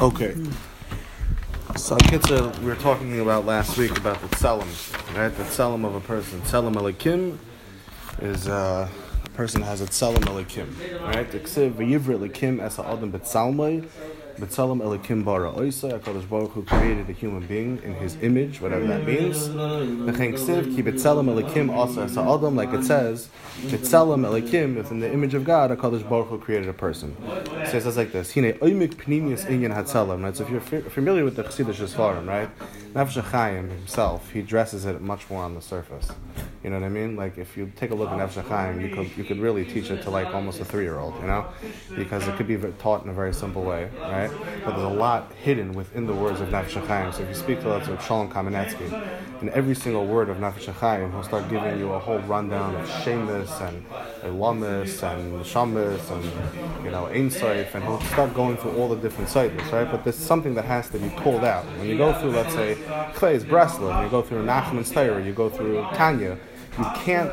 Okay. So, Kitza, we were talking about last week about the tselem, right? The tselem of a person. Tselem elikim is uh, a person has a tselem elikim, right? The ksiv v'yivrit elikim es ha'adam b'tsalmai b'tselem elikim bara oisa. HaKadosh Baruch Hu created a human being in His image, whatever that means. V'chein ksiv ki b'tselem elikim asa es ha'adam, like it says, b'tselem elikim, if in the image of God, HaKadosh Baruch Hu created a person. So it says like this, Hine oimik pnimius inyan hatzelem, right? So if you're fa- familiar with the Chassidish Sfarim, right? Nefesh Chaim himself, he dresses it much more on the surface. You know what I mean? Like if you take a look at Nefesh Chaim, you could you could really teach it to like almost a three year old, you know, because it could be taught in a very simple way, right? But there's a lot hidden within the words of Nefesh Chaim. So if you speak to let's say Shalom Kamenetsky, in every single word of Nefesh Chaim, he'll start giving you a whole rundown of Shemus and Elamis and Shamus and you know Ein Sof, and he'll start going through all the different sites, right? But there's something that has to be pulled out. When you go through, let's say, Clay's Breslov, you go through Nachman's Torah, you go through Tanya, you can't,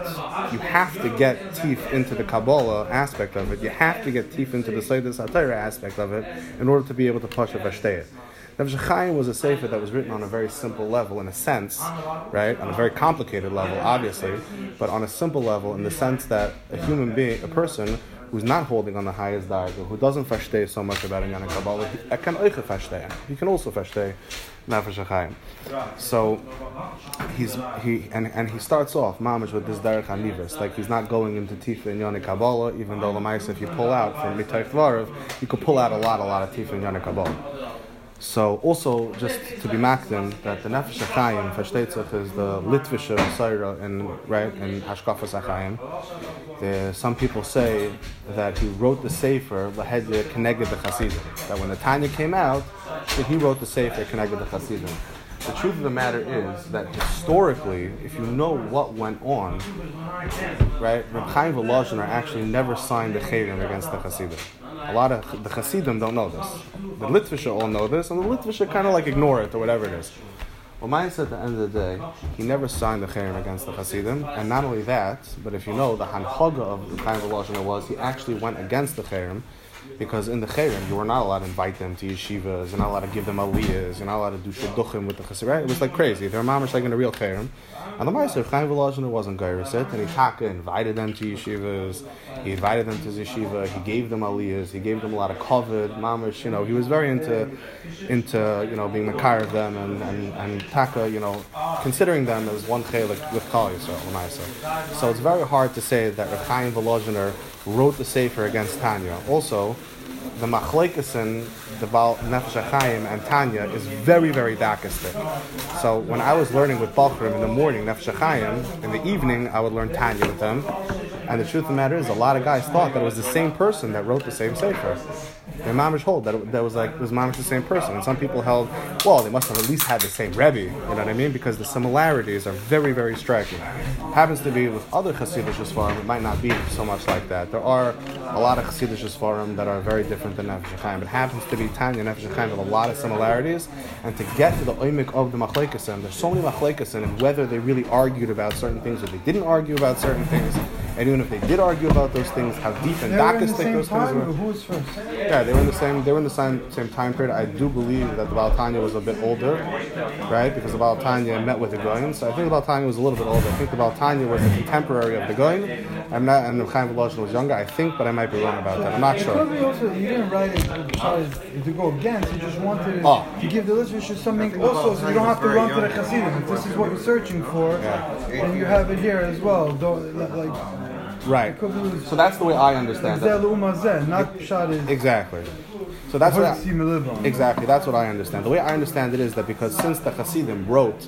you have to get teeth into the Kabbalah aspect of it. You have to get teeth into the Seidas HaTorah aspect of it in order to be able to push a Vashteyah. Nefesh Chaim was a sefer that was written on a very simple level, in a sense, right? On a very complicated level, obviously, but on a simple level, in the sense that a human being, a person who's not holding on the highest darga, who doesn't fashtay so much about Inyan Kabbalah, he can also fashtay Nefesh Chaim. So he's he and, and he starts off mamish with this derech hanivus, like he's not going into tifa in Yoni Kabbalah, even though the if you pull out from Mitayf you could pull out a lot, a lot of tifa in Yoni Kabbalah. So also just to be makdim that the Nefesh Chaim Fashtetzach is the Litvische Saira in right in Hashkafas Achayim. Some people say that he wrote the Sefer Lahedya Keneged the Chasidim. That when the Tanya came out, that he wrote the Sefer Keneged the. The truth of the matter is that historically, if you know what went on, right, Reb Chaim actually never signed the Chayrim against the Hasidim. A lot of the Hasidim don't know this. The Litvisha all know this, and the Litvisha kind of like ignore it or whatever it is. Well, mine said at the end of the day, he never signed the Chayrim against the Hasidim, and not only that, but if you know, the Hanchaga of the Chaim Volozhiner was he actually went against the Chayrim because in the Chayrim, you were not allowed to invite them to yeshivas, you're not allowed to give them aliyahs, you're not allowed to do shidduchim with the chassid, right? It was like crazy. They were mamish like in a real Chayrim. And the Meister, Chaim Volozhiner wasn't Gairusit, and he taka invited them to yeshivas, he invited them to yeshiva, he gave them aliyahs, he gave them a lot of covet, mamish, you know, he was very into, into you know, being car of them, and, and, and taka, you know, considering them as one chelik with Kal Yisrael. So it's very hard to say that Reb Chaim Volozhiner wrote the Sefer against Tanya. Also, the machlekasin, the Baal Nefesh and Tanya is very, very dakistic. So when I was learning with Balchrim in the morning, Nefesh in the evening I would learn Tanya with them. And the truth of the matter is, a lot of guys thought that it was the same person that wrote the same sefer. And mamish hold that that was like was mamish the same person. And some people held, well, they must have at least had the same rebbe. You know what I mean? Because the similarities are very, very striking. Happens to be with other Hasidic Sfarim, it might not be so much like that. There are a lot of Hasidic Sfarim that are very different than Nefesh Chaim. It happens to be Tanya and Nefesh Chaim have a lot of similarities. And to get to the oimik of the machlekasim, there's so many machlekasim, and whether they really argued about certain things or they didn't argue about certain things. And even if they did argue about those things, how deep and They were in the dakistic same those things were. who was first? Yeah, they were in the same. They were in the same same time period. I do believe that the Balatanya was a bit older, right? Because the Balatanya met with the Gaon. So I think the Balatanya was a little bit older. I think the Balatanya was a contemporary of the Gaon. I'm not, and the Chaim Volozhin was younger. I think, but I might be wrong about that. I'm not sure. also, you didn't write it to, to go against, you just wanted Oh. to give the listeners something also, so you don't have to run to the Hasidim. If this is what you're searching for, then you have it here as well. Don't, like, Right. it could be So that's the way I understand it. Not Pshat Exactly. So that's what. I, Exactly, that's what I understand. The way I understand it is that because since the Hasidim wrote,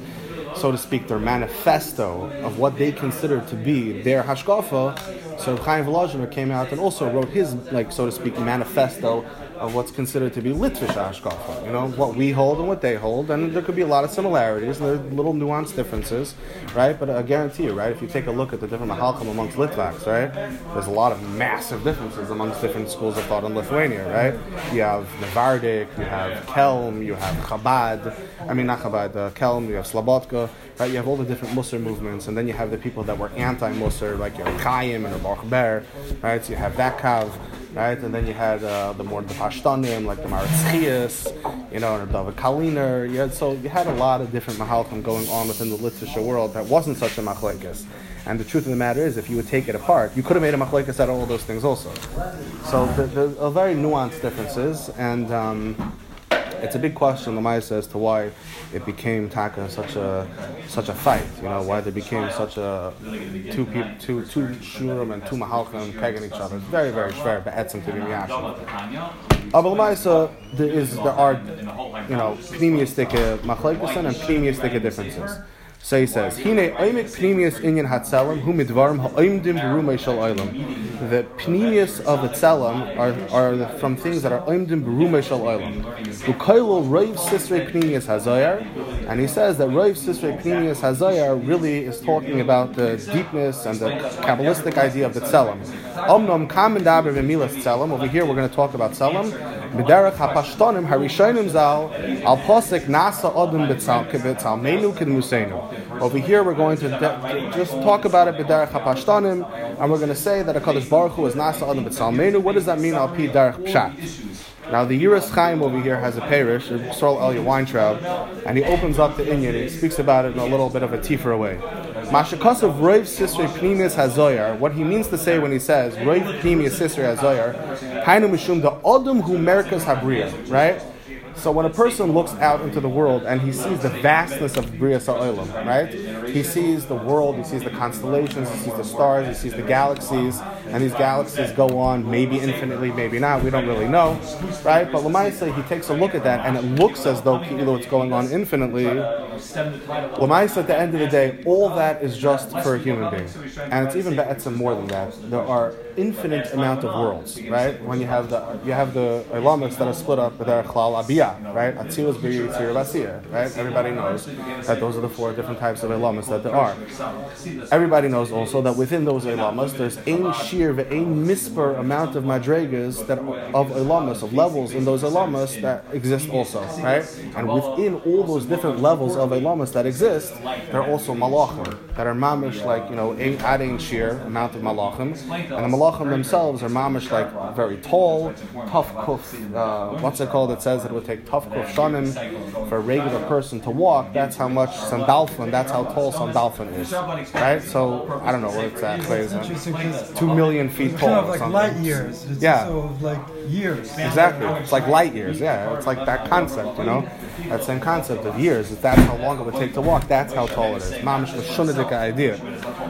so to speak, their manifesto of what they considered to be their hashkafa, so Chaim Volozhiner came out and also wrote his, like so to speak, manifesto of what's considered to be Litvish hashkafa. You know what we hold and what they hold, and there could be a lot of similarities and there are little nuanced differences, right? But I guarantee you, right, if you take a look at the different mahalchim amongst Litvaks, right, there's a lot of massive differences amongst different schools of thought in Lithuania, right? You have Navardik, you have Kelm, you have Chabad, I mean not Chabad, uh, Kelm, you have Slabotka, right? You have all the different Musar movements, and then you have the people that were anti-Musar, like you know, Chaim and Baruch Ber, right? So you have that kav. right? And then you had uh, the more the Pashtanim, like the Maritzchias, you know, and David Kaliner. You had, so you had a lot of different Mahalchim going on within the literature world that wasn't such a machlekes. And the truth of the matter is, if you would take it apart, you could have made a machlekes out of all those things also. So there's a very nuanced differences, and um, it's a big question, Lamaisa, as to why it became Taka such a such a fight. You know, why there became such a two people, two two shurim and two mahalchim pegging each other. It's very very schwer, be'etzim to be miyashim. Aber Lamaisa, there is there are you know pneumistic machlekesen and pneumistic differences. So he says, Hine oimik pneumius inyan hatzelim hu midvarim ha'oimdim berumay shal oilam. The pneumius of the tzelim are, are from things that are oimdim berumay shal oilam. Ukailo roiv sisrei pneumius hazayar. And he says that roiv sisrei pneumius hazayar really is talking about the deepness and the Kabbalistic idea of the tzelim. Omnom kam daber v'milas tzelim. Over here we're going to talk about tzelim. B'derech ha'pashtonim harishonim zal al posik nasa odom b'tzal kibitz menu kidmusenu. Over here, we're going to de- just talk about it b'derech hapashtanim, and we're going to say that a Kaddish Baruch Hu is nasa adam b'tzalmenu. What does that mean? Al pi derech pshat. Now the Yiras Chaim over here has a parish, Sorel Elia Weintraub, and he opens up the Inyan and he speaks about it in a little bit of a tifer way. Mashakasav Roiv Sisrei Pnimius Hazoyar, what he means to say when he says Roiv Pnimius Sisrei Hazoyar, Hainu Mishum the Odom Hu Merkas Habriya, right? So when a person looks out into the world and he sees the vastness of Bria Sa'olam, right? He sees the world, he sees the constellations, he sees the stars, he sees the galaxies, and these galaxies go on maybe infinitely, maybe not, we don't really know, right? But Lamaisa, he takes a look at that and it looks as though Kilo it's going on infinitely. Lamaisa, at the end of the day, all that is just for a human being. And it's even better more than that. There are infinite amount of worlds, right? When you have the you have the Ilamas that are split up with their Chlal Abiyah, right? Atzilus Biri Tzir Vasiyah, right? Everybody knows that those are the four different types of Ilamas that there are. Everybody knows also that within those Ilamas, there's ein sheer ve'ein misper amount of madregas that of Ilamas, of levels in those Ilamas that exist also, right? And within all those different levels of Ilamas that exist, there are also Malachim that are mamish like, you know, adding sheer amount of Malachim. And the Malachim themselves are mamish like very tall, tough kuf, uh, what's it called? It says it would take tough kuf shanim for a regular person to walk. That's how much Sandalfon, that's how tall Sandalfon is, right? So I don't know what exactly it? Two million feet tall. Kind of like something. light years. It's Yeah. So like years. Exactly. It's like light years. Yeah, it's like that concept, you know? That same concept of years. If that's how long it would take to walk, that's how tall it is. Mamish the shunadika idea.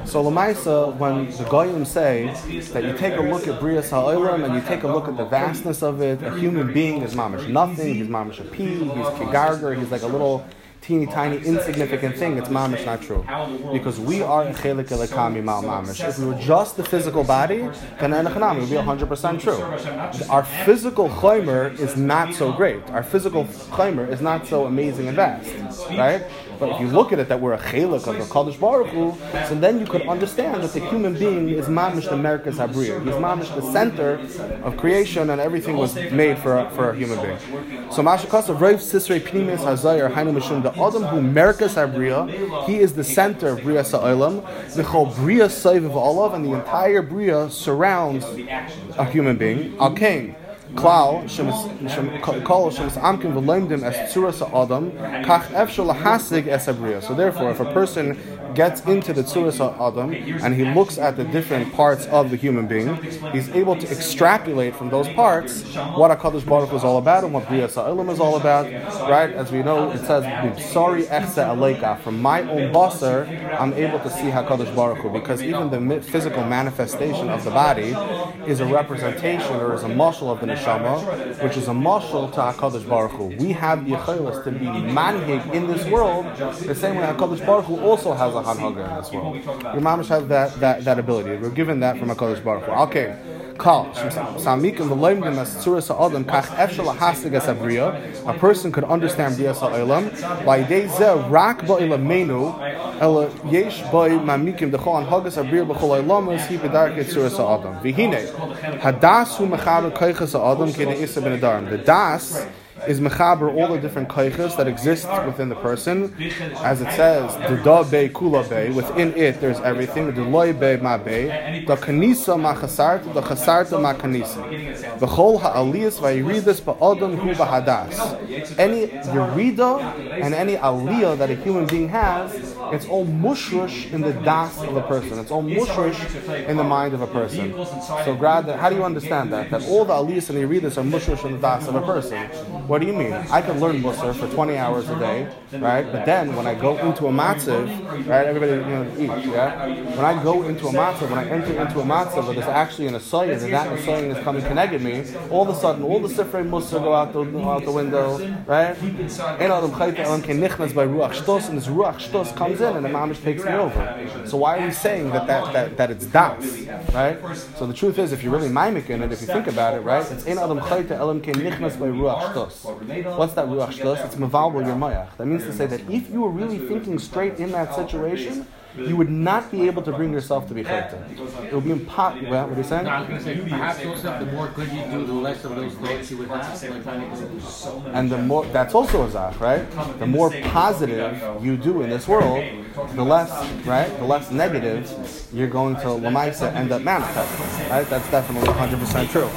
So Lamaisa, when the Goyim say that you take a look at Bria Ha'olam and you take a look at the vastness of it, a human being is mamish nothing, he's mamish a pea, he's kigarger, he's like a little teeny tiny insignificant thing, it's mamish not true. Because we are chelik elekami mal mamish. If we were just the physical body, then enochanami would be 100% true. Our physical chaymer is not so great. Our physical chaymer is not so amazing and vast, right? But if you look at it that we're a chelik of the Kaddish Baruch Hu, so then you could understand that the human being is mamish the Merkaz Habriya. He's mamish the center of creation and everything was made for a, for a human being. So Mashakas of Rav Sisrei Pnimis Hazayar Hainu Mishum the Adam who Merkaz Habriya, he is the center of Bria Sa'olam. The whole Bria Saiv of Olav and the entire Bria surrounds a human being. Al Kain. Klau, kol shemis amkim v'loimdim es tzuras adam, kach efshel lahasig es. So therefore, if a person gets into the tzuras adam and he looks at the different parts of the human being, he's able to extrapolate from those parts what Hakadosh Baruch is all about and what Bria Sa'olam is all about. Right? As we know, it says, "Sorry aleika." From my own basar, I'm able to see Hakadosh Baruch Hu because even the physical manifestation of the body is a representation or is a muscle of the neshama, which is a muscle to Hakadosh Baruch Hu. We have the to be manhig in this world, the same way Hakadosh Baruch Hu also has a hanhaga in this world. The mamish have that, that that ability. We're given that from Hakadosh Baruch Hu. Okay. Kal, Samikim v'loimdim as tzuras ha'adam kach efshel hasig es abriya. A person could understand bria ha'olam by day zeh rak ba'ilamenu ela yesh by mamikim dechol an hagas abriya b'chol ha'olamas hi b'darke tzuras ha'adam. V'hine, hadas hu mechaber koiches ha'adam kene isa ben adarim. The das is mechaber all the different kaiches that exist within the person. As it says, the da be kula be, within it there's everything. The loy be ma be, the kanisa ma chasarta, the chasarta ma kanisa. V'chol ha'aliyas v'yiridus ba'odam hu b'hadas. Any yerida and any aliyah that a human being has, it's all mushrush in the das of a person. It's all mushrush in the mind of a person. So, grad, how do you understand that? That all the aliyahs and yeridas are mushrush in the das of a person. What do you mean? I can learn Musar for 20 hours a day, right? But then when I go into a matziv, right, everybody you know, eats, yeah? When I go into a matziv, when I enter into a where there's actually an asoyin, and that asoyin is coming connected me, all of a sudden all the sifrei Musar go out the, out the window, right? And Adam Chayta Elam can nichnas by Ruach Shtos, and this Ruach Shtos comes in and the mamish takes me over. So why are we saying that, that, that, that it's das, right? So the truth is, if you're really mimic in it, if you think about it, right, it's in Adam Chayta Elam can nichnas by Ruach Shtos. What's that Ruach Shtos? It's Mavalbo your mayach. That means to say that if you were really thinking straight in that situation, you would not be able to bring yourself to be chayta. It would be impossible. What are you saying? No, I was going to say, perhaps also the more good you do, the less of those thoughts you would have. And the more that's also a zach, right? The more positive you do in this world, the less, right? The less negative you're going to lamaisa end up manifesting, right? That's definitely 100% true.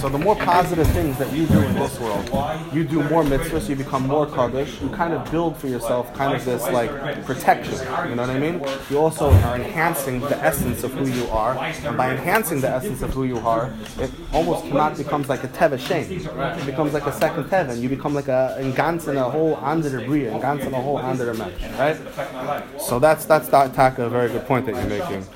So the more positive things that you do in this world, you do more mitzvahs, you become more kaddish, you kind of build for yourself kind of this like protection. You know what I mean? You also are enhancing the essence of who you are, and by enhancing the essence of who you are, it almost cannot becomes like a teva shame. It becomes like a second teva, and you become like a in ganz in a whole andere bria, in ganz in a whole andere mensch, right? So that's that's that taka, a very good point that you're making.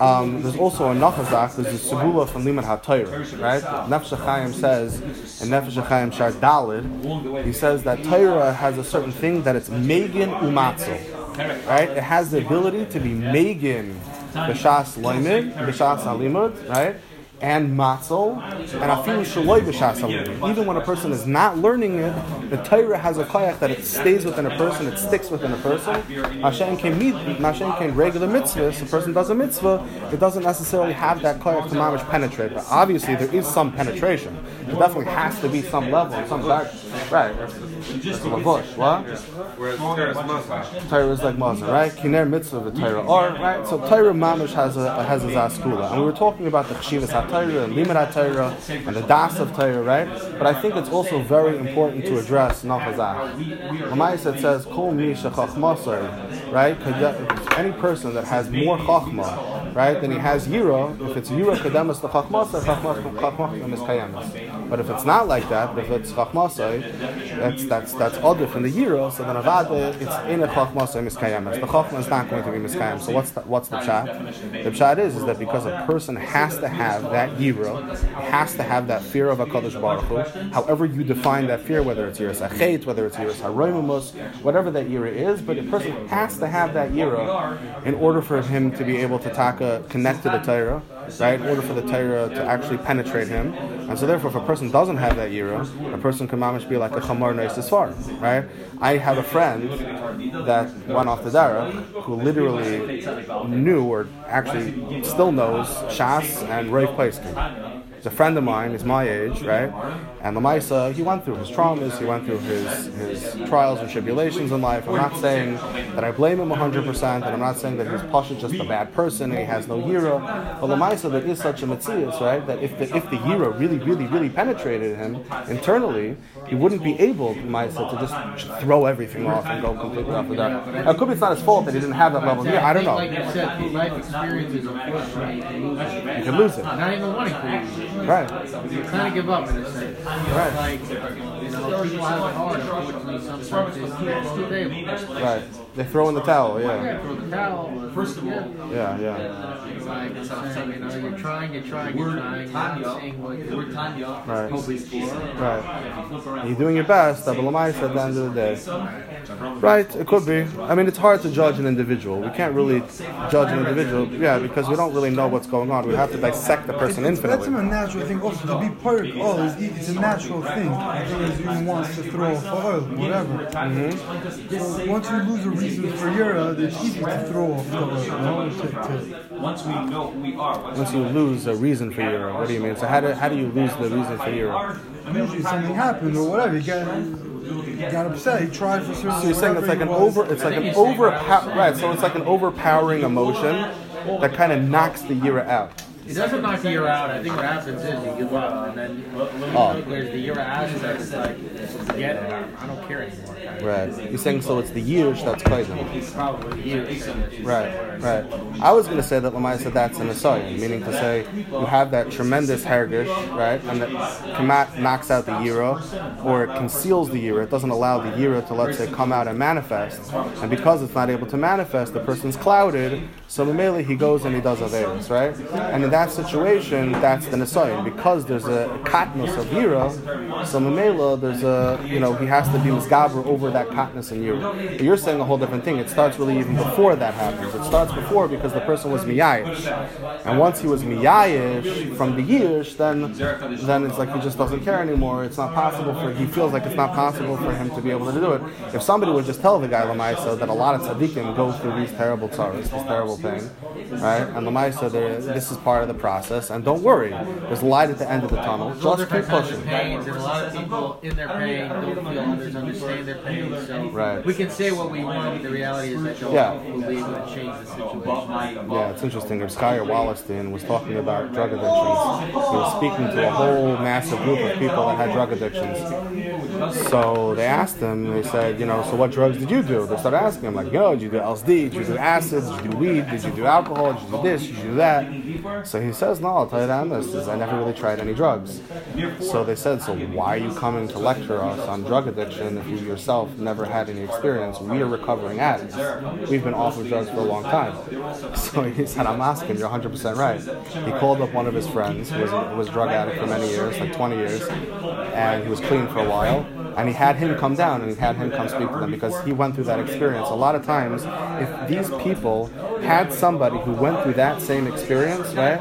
Um, there's also a nachazak. There's a segula from Liman HaTorah, right? Nefesh Chaim says in Nefesh Chaim Shar he says that Torah has a certain thing that it's megan umatzel, right? It has the ability to be megan b'shas loimid, b'shas alimud, right? And matzel, and afilu shaloi b'shas. Even when a person is not learning it, the Torah has a koyach that it stays within a person, it sticks within a person. Hashem can meet, Hashem can regular mitzvahs. A person does a mitzvah, it doesn't necessarily have that koyach to mamish penetrate. But obviously, there is some penetration. There definitely has to be some level, some back. Right. That's bush, What? Whereas Torah is like Muslim, right? Kiner mitzvah of Torah. Or, right? So Torah mamish has a has a zaskula. And we were talking about the chshivas limit ha-Torah and the das of Torah, right? But I think it's also very important to address nachazah. Lamaisa says, Kol mi shechachmasar, right? Any person that has more chachma, right, Then he has yira, if it's yira kademas the chachmasar, chachmasar is kayemas. But if it's not like that, if it's chachmasar, that's that's that's other from the yira, so then avada, it's in a chachmasar miskayemas. The chachma is not going to be miskayem. So what's the, what's the pshat? The pshat is, is that because a person has to have that yira, has to have that fear of a Kadosh Baruch Hu, however you define that fear, whether it's yiras achet, whether it's yiras haroimus, whatever that yira is, but a person has to have that yira in order for him to be able to taka connect to the Torah, right? In order for the Torah to actually penetrate him, and so therefore, if a person doesn't have that yira, a person can mamish be like a chamar far, right? I have a friend that went off the derech who literally knew or actually still knows Shas and Rav Plaiskin. He's a friend of mine, he's my age, right? And Lamaisa, he went through his traumas, he went through his, his trials and tribulations in life. I'm not saying that I blame him 100%, and I'm not saying that he's Pasha just a bad person and he has no Yira. But Lamaisa, there is such a Metzias, right? That if the, if the Yira really, really, really penetrated him internally, he wouldn't be able, Lamaisa, to just throw everything off and go completely off the dark. Now, it could be it's not his fault that he didn't have that level. Yeah, I don't know. Like you said, life experiences, unfortunately, you can. You can lose it. Not even wanting to lose it. Right. You kind of give up in a sense. Right. Like, you know, people have it hard. Unfortunately, sometimes it's it's too available. Right. They throw in the towel, Yeah, yeah. throw the towel. First of all, Yeah, yeah. it's like saying, you know, you're trying, you're trying, you're trying, you're not seeing what you're Right. Right. You're doing your best, but Lamaisa at the end of the day. Right, it could be. I mean, it's hard to judge an individual. We can't really judge an individual, yeah, because we don't really know what's going on. We have to dissect the person That's infinitely. That's a natural thing. Also, to be part oh, all it's a natural thing. I think as human wants to throw off oil, whatever. So once you lose a reason for Yura, it's easy to throw off the oil. You know, to, to, Once we know who we are, once Once you lose a reason for your, what do you mean? So how do, how do you lose the reason for your? usually something happened or whatever. He got, he got upset. He tried for certain. So you're saying it's like an over, it's like an overpower, right? So it's like an overpowering emotion that kind of knocks the year out. It doesn't knock the year out. I think what happens is you give up, and then Oh. there's the year after it's like, forget it. I don't care anymore. Right. You're saying so it's the years that's years. Right, right. I was going to say that Lamai said that's an Asayim, meaning to say you have that tremendous hergish, right, and that Kamat knocks out the Yira, or it conceals the Yira. It doesn't allow the Yira to, let's say, come out and manifest. And because it's not able to manifest, the person's clouded, so Mamela he goes and he does Averis, right? And in that situation, that's the Nisayim. Because there's a katnus of Yira, so Mamela, there's a, you know, he has to be misgaber over that katnus and Yira. But you're saying a whole different thing. It starts really even before that happens. It starts before because the person was miyayish, and once he was miyayish from the yish, then then it's like he just doesn't care anymore. It's not possible for he feels like it's not possible for him to be able to do it. If somebody would just tell the guy lamaisa that a lot of tzaddikim go through these terrible tzaras, this terrible thing, right? And lamaisa, this is part of the process, and don't worry, there's light at the end of the tunnel. Just keep pushing. pains, and a lot of people in their pain don't feel others understand their pain. So Right. we can say what we want, but the reality is that no Yeah. one will be able to change the situation. Yeah, it's interesting. Skyer Wallerstein was talking about drug addictions, he was speaking to a whole massive group of people that had drug addictions. So they asked him, they said, you know, so what drugs did you do? They started asking him, like, yo, did you do LSD? Did you do acid? Did you do weed? Did you do alcohol? Did you do this? Did you do that? So he says, no, I'll tell you that honest, is I never really tried any drugs. So they said, so why are you coming to lecture us on drug addiction if you yourself never had any experience? We are recovering addicts. We've been off of drugs for a long time. So he said, I'm asking, you're 100% right. He called up one of his friends who was, who was drug addict for many years, like 20 years, and he was clean for a while. And he had him come down and he had him come speak to them because he went through that experience. A lot of times, if these people had somebody who went through that same experience, right?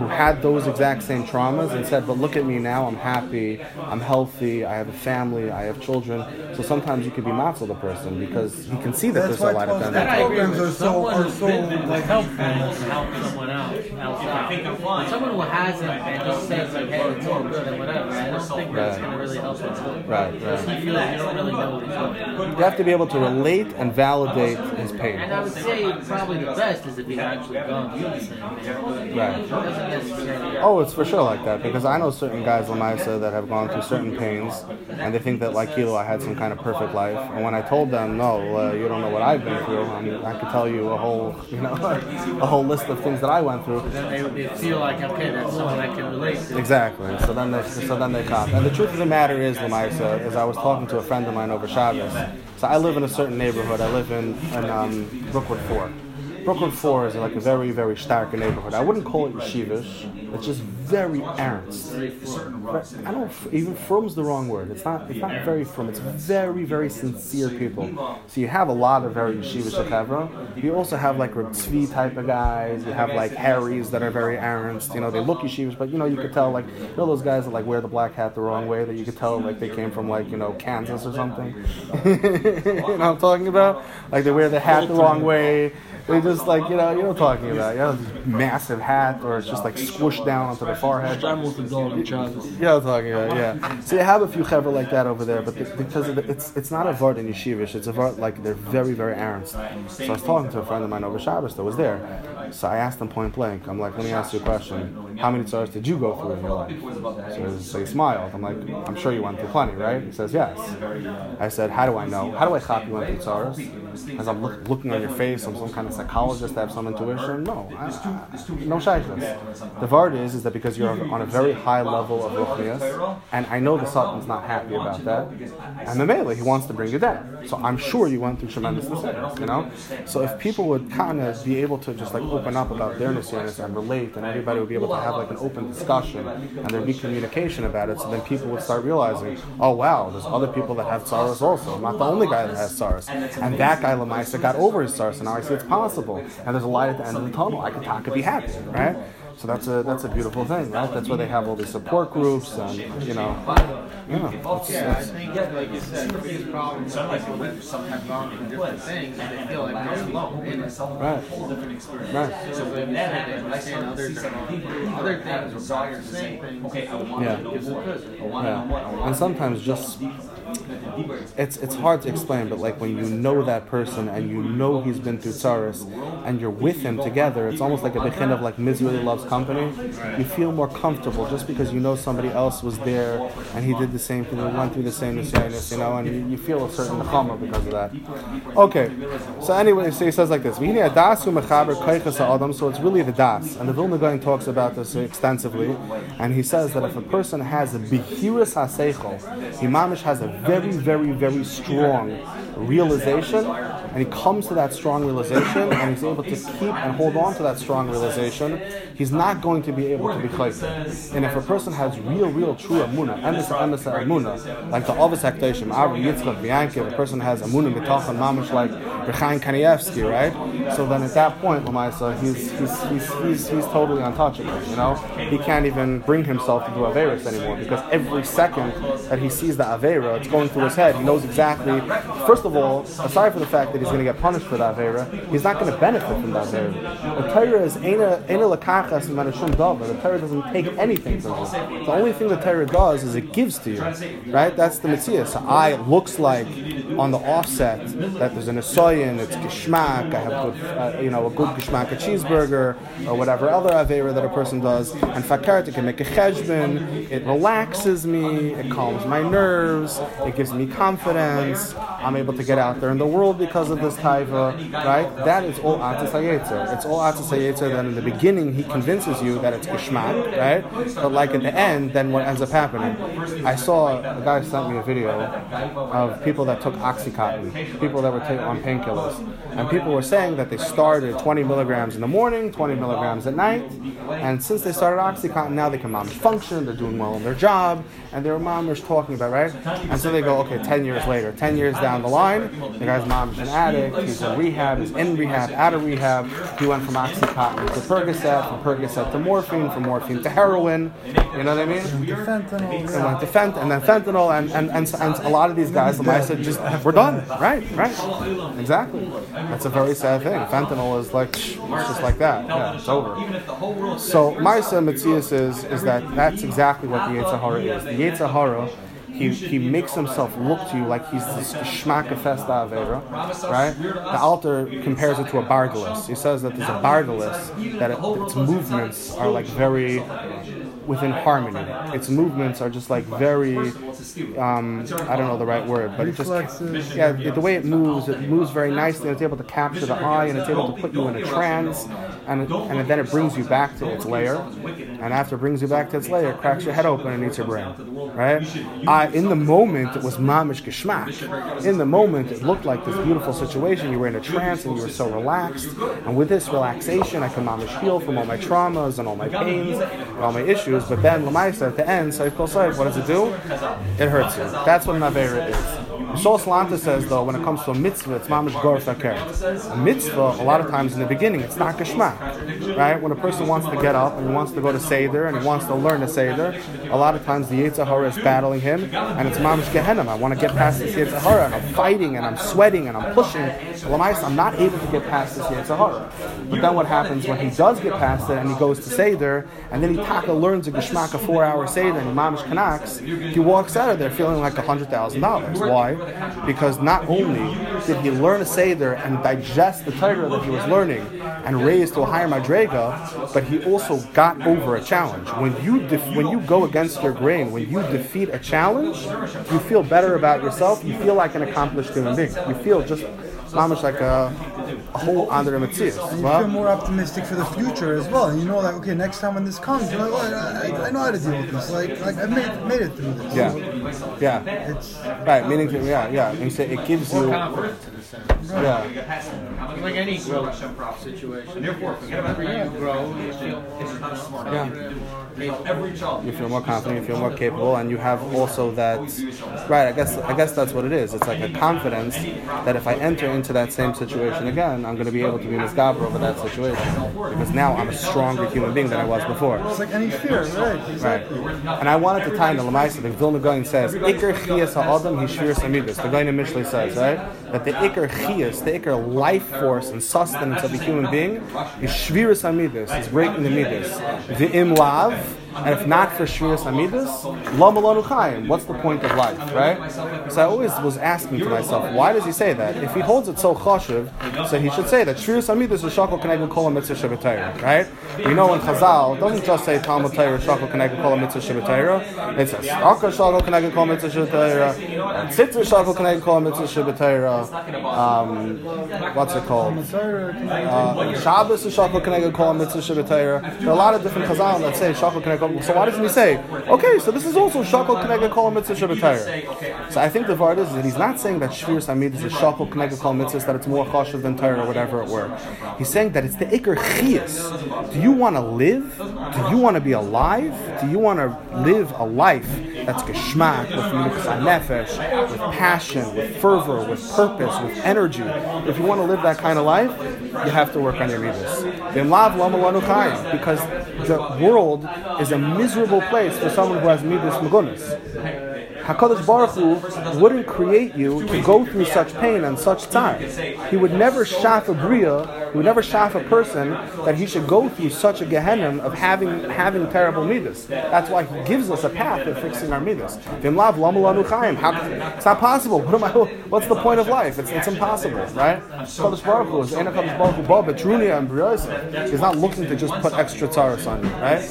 Who had those exact same traumas and said, but look at me now, I'm happy, I'm healthy, I have a family, I have children. So sometimes you can be matzel the person because he can see that That's there's a lot of them. That programs are so- are so, like, helpful helpful. to help someone out outside. Someone who hasn't and just says like, hey, it's all good and whatever, I don't think that's going to really help him. Right, Because right. he feels you don't really know what he's doing. You have to be able to relate and validate his pain. And I would say probably the best is if he's actually gone through the same thing. Right. It doesn't necessarily. Oh, it's for sure like that because I know certain guys, Lamaisa, that have gone through certain pains and they think that, like Kilo, I had some kind of perfect life. And when I told them, no, uh, you don't know what I've been through, I mean, I could tell you a whole, you know, a whole list of things that I went through. Then they, they feel like, okay, that's someone I can relate to. Exactly. So then they so then they come. And the truth of the matter is, Lamaisa, is I was talking to a friend of mine over Shabbos. So I live in a certain neighborhood. I live in, in um, Brookwood 4. Brookwood 4 is like a very, very stark neighborhood. I wouldn't call it yeshivish. It's just very ernst. But I don't even from's the wrong word. It's not. It's not very from. It's very, very sincere people. So you have a lot of very yeshivish chevra. You also have like Reb Tzvi type of guys. You have like Harrys that are very ernst. You know, they look yeshivish, but you know you could tell like you know those guys that like wear the black hat the wrong way. That you could tell like they came from like you know Kansas or something. you know what I'm talking about? Like they wear the hat the wrong way. They just like you know you know what I'm talking about. You know, this massive hat or it's just like squished down onto the forehead. I'm with the dog and Travis. Yeah, I'm talking about yeah. So you have a few chevra like that over there, but the, because of the, it's it's not a vart in yeshivish. It's a vart like they're very very ernst. So I was talking to a friend of mine over Shabbos that was there. So I asked him point blank. I'm like, let me ask you a question. How many stars did you go through in your life? So, he- so he smiled. I'm like, I'm sure you went through plenty, right? He says yes. I said, how do I know? How do I copy you went through stars? As I'm look, looking on your face, I'm some kind of psychologist. Have some intuition. No, I, I, no shaykhs. The vart is is that because you're on a very high level of ruchnias, and I know the Sultan's not happy about that, and the Mele, he wants to bring you down. So I'm sure you went through tremendous mistakes, you know? So if people would kind of be able to just like open up about their nisyanis and relate, and everybody would be able to have like an open discussion, and there'd be communication about it, so then people would start realizing, oh wow, there's other people that have SARS also. I'm not the only guy that has SARS. And that guy, Lamaisa, got over his SARS, and now I see it's possible. And there's a light at the end of the tunnel. I could, I could be happy, right? So that's a that's a beautiful thing, right? That's why they have all these support groups, and you know, Yeah, it's- Yeah, I think, like you said, the biggest problem with people that have gone through different things is they feel like they're alone in it. right, right. So they they understand other other things are the same things. Okay, I want Yeah. to Yeah. And sometimes just it's it's hard to explain, but like when you know that person and you know he's been through tsaris and you're with him together, it's almost like a begin of like misery loves company. You feel more comfortable just because you know somebody else was there and he did the same thing, went through the same nisyanis, you know, and you, you feel a certain nechama because of that. Okay, so anyway, so he says like this. So it's really the das, and the Vilna Gaon talks about this extensively, and he says that if a person has a bihiris haseichel, he mamish has a very, very, very strong realization, and he comes to that strong realization, and he's able to keep and hold on to that strong realization, he's not going to be able to be chayzer. And if a person has real, real, true amuna, emes emes amuna, like the Ovis Hakdeshim, Avri Yitzchak, Bianchi, a person has amuna mitachan mamish like Reb Chaim Kanievsky, right? So then at that point, Lamaisa, he's, he's, he's, he's, he's totally untouchable, you know? He can't even bring himself to do Averis anymore because every second that he sees the Avera, it's going through his head. He knows exactly, first of all, aside from the fact that he's going to get punished for that Avera, he's not going to benefit from that Avera. The Torah is Eina Lakachas Manashum Dava. The Torah doesn't take anything from you. The only thing the Torah does is it gives to you, right? That's the Mitzvah. So I, looks like on the offset that there's an Asoyan, it's Geshmak, I have good, uh, you know, a good Geshmak, a cheeseburger, or whatever other Avera that a person does. And Fakart, it can make a cheshbon, it relaxes me, it calms my nerves, it gives me confidence, I'm able to get out there in the world because of this taiva, right? That is all Atis HaYetzer. It's all Atis HaYetzer that in the beginning he convinces you that it's Geshmak, right? But like at the end, then what ends up happening? I saw, a guy sent me a video of people that took Oxycontin, people that were taking on painkillers. And people were saying that they started 20 milligrams in the morning, 20 milligrams at night, and since they started Oxycontin, now they can mamish function, they're doing well in their job, and their mamish talking about, right? And so they go, okay, 10 years later, 10 years down the line, the guy's mom's an addict, he's in rehab, he's in rehab, out of rehab, he went from Oxycontin to Percocet, from Percocet to morphine, from morphine to heroin, you know what I mean? Fentanyl, and yeah. went to fent and then fentanyl and, and, and, and a lot of these guys the said just we're done. Right right. Exactly. That's a very sad thing. Fentanyl is like it's just like that. Yeah it's over. So Maisa Metzias is is that that's exactly what the Yetzirah is. The Yetzirah he, he makes himself look to you like he's this shmaka festa avera, right? The altar compares it to a bargalis. He says that there's a bargalis that it, its movements are like very within harmony. Its movements are just like very, um, I don't know the right word, but it just yeah, the way it moves, it moves very nicely. And it's able to capture the eye, and it's able to put you in a trance, and it, and then it brings you back to its layer. And after it brings you back to its layer, it cracks your head open and eats your brain. Right? I, in the moment, it was mamish geschmack. In the moment, it looked like this beautiful situation. You were in a trance and you were so relaxed. And with this relaxation, I could mamish heal from all my traumas and all my pains and all my issues. But then, lamaisa at the end, Saif Kol Saif, what does it do? It hurts you. That's what an avera is. Sol Slanta says, though, when it comes to a mitzvah, it's mamish gor fakir. A mitzvah, a lot of times in the beginning, it's not geschmack. Right? When a person wants to get up and he wants to go to Seder and he wants to learn a Seder, a lot of times the Yitzhahara is battling him and it's mamish gehenim. I want to get past this Yitzhahara and I'm fighting and I'm sweating and I'm pushing. Lamais, I'm not able to get past this Yitzhahara. But then what happens when he does get past it and he goes to Seder and then he taka learns a geschmack a four hour Seder and he mamish kanaks, he walks out of there feeling like a hundred thousand dollars. Why? Because not only did he learn a Seder and digest the Torah that he was learning and raise to a higher madrega, but he also got over a challenge. When you def- when you go against your grain, when you defeat a challenge, you feel better about yourself. You feel like an accomplished human being. You feel just mamish like a, a whole under the And you feel more optimistic for the future as well. You know, like, okay, next time when this comes, you're like, I, I, I know how to deal with this. Like, like I've made, made it through this. yeah, yeah. it's Right, meaning yeah, yeah. And you say it gives you sense. Yeah. Like any growth situation. Whenever you grow, you feel Yeah. Every child. you feel more confident, you feel more capable, and you have also that. Right, I guess I guess that's what it is. It's like a confidence that if I enter into that same situation again, I'm going to be able to be misgaber over that situation because now I'm a stronger human being than I was before. It's like any fear, right? Right. And I wanted to tie in the Lamaisa. The Vilna Gaon says, Iker Chias Ha'adam Hishviris Amidus. The Gaon Mishlei says, right? That the Iker Chias, the Iker life force and sustenance of a human being is Shviris Amidus, is breaking the Midas. The Im Lav, and if not for Shviris Amidus, Lama Lanu Chaim. What's the point of life, right? So I always was asking to myself, why does he say that? If he holds it so chashiv, so he should say that Shviris Amidus is Shakal Kenegel Kol Mitzvah Shabbatayra, right? You know in Chazal, it doesn't just say Talmud Torah Shakal Kenegel Kol Mitzvah Shabbatayra. It says Shakal Shakal Kenegel Kol Mitzvah Shabbatayra, Tzitzah Shakal Kol Mitzvah Shabbatayra. Um, what's it called? Uh, Shabbos is Shakal Kenegel Kol Mitzvah Shabbatayra. There are a lot of different Chazal that say Shakal Kenegel. Um, so why doesn't he say, okay, so this is also Shakal Kenegel Kol Mitzvah Shabbatayra? So I think the word is that he's not saying that Shvius Amid is a Shakal Kenegel Kol Mitzvah, that it's more chashiv than Torah or whatever it were. He's saying that it's the Iker Chias. Do you want to live? Do you want to be alive? Do you want to live a life that's geschmack, with nefesh, with passion, with fervor, with purpose, with energy? If you want to live that kind of life, you have to work on your midas. Because the world is a miserable place for someone who has midas magunas. Hakadosh Baruch Hu wouldn't create you to go through such pain and such time. He would never shaf a bria, he would never shaf a person that he should go through such a gehenna of having having terrible midas. That's why he gives us a path of fixing our midas. How- It's not possible. What am I? What's the point of life? It's, it's impossible, right? He's not looking to just put extra tzaras on you, right?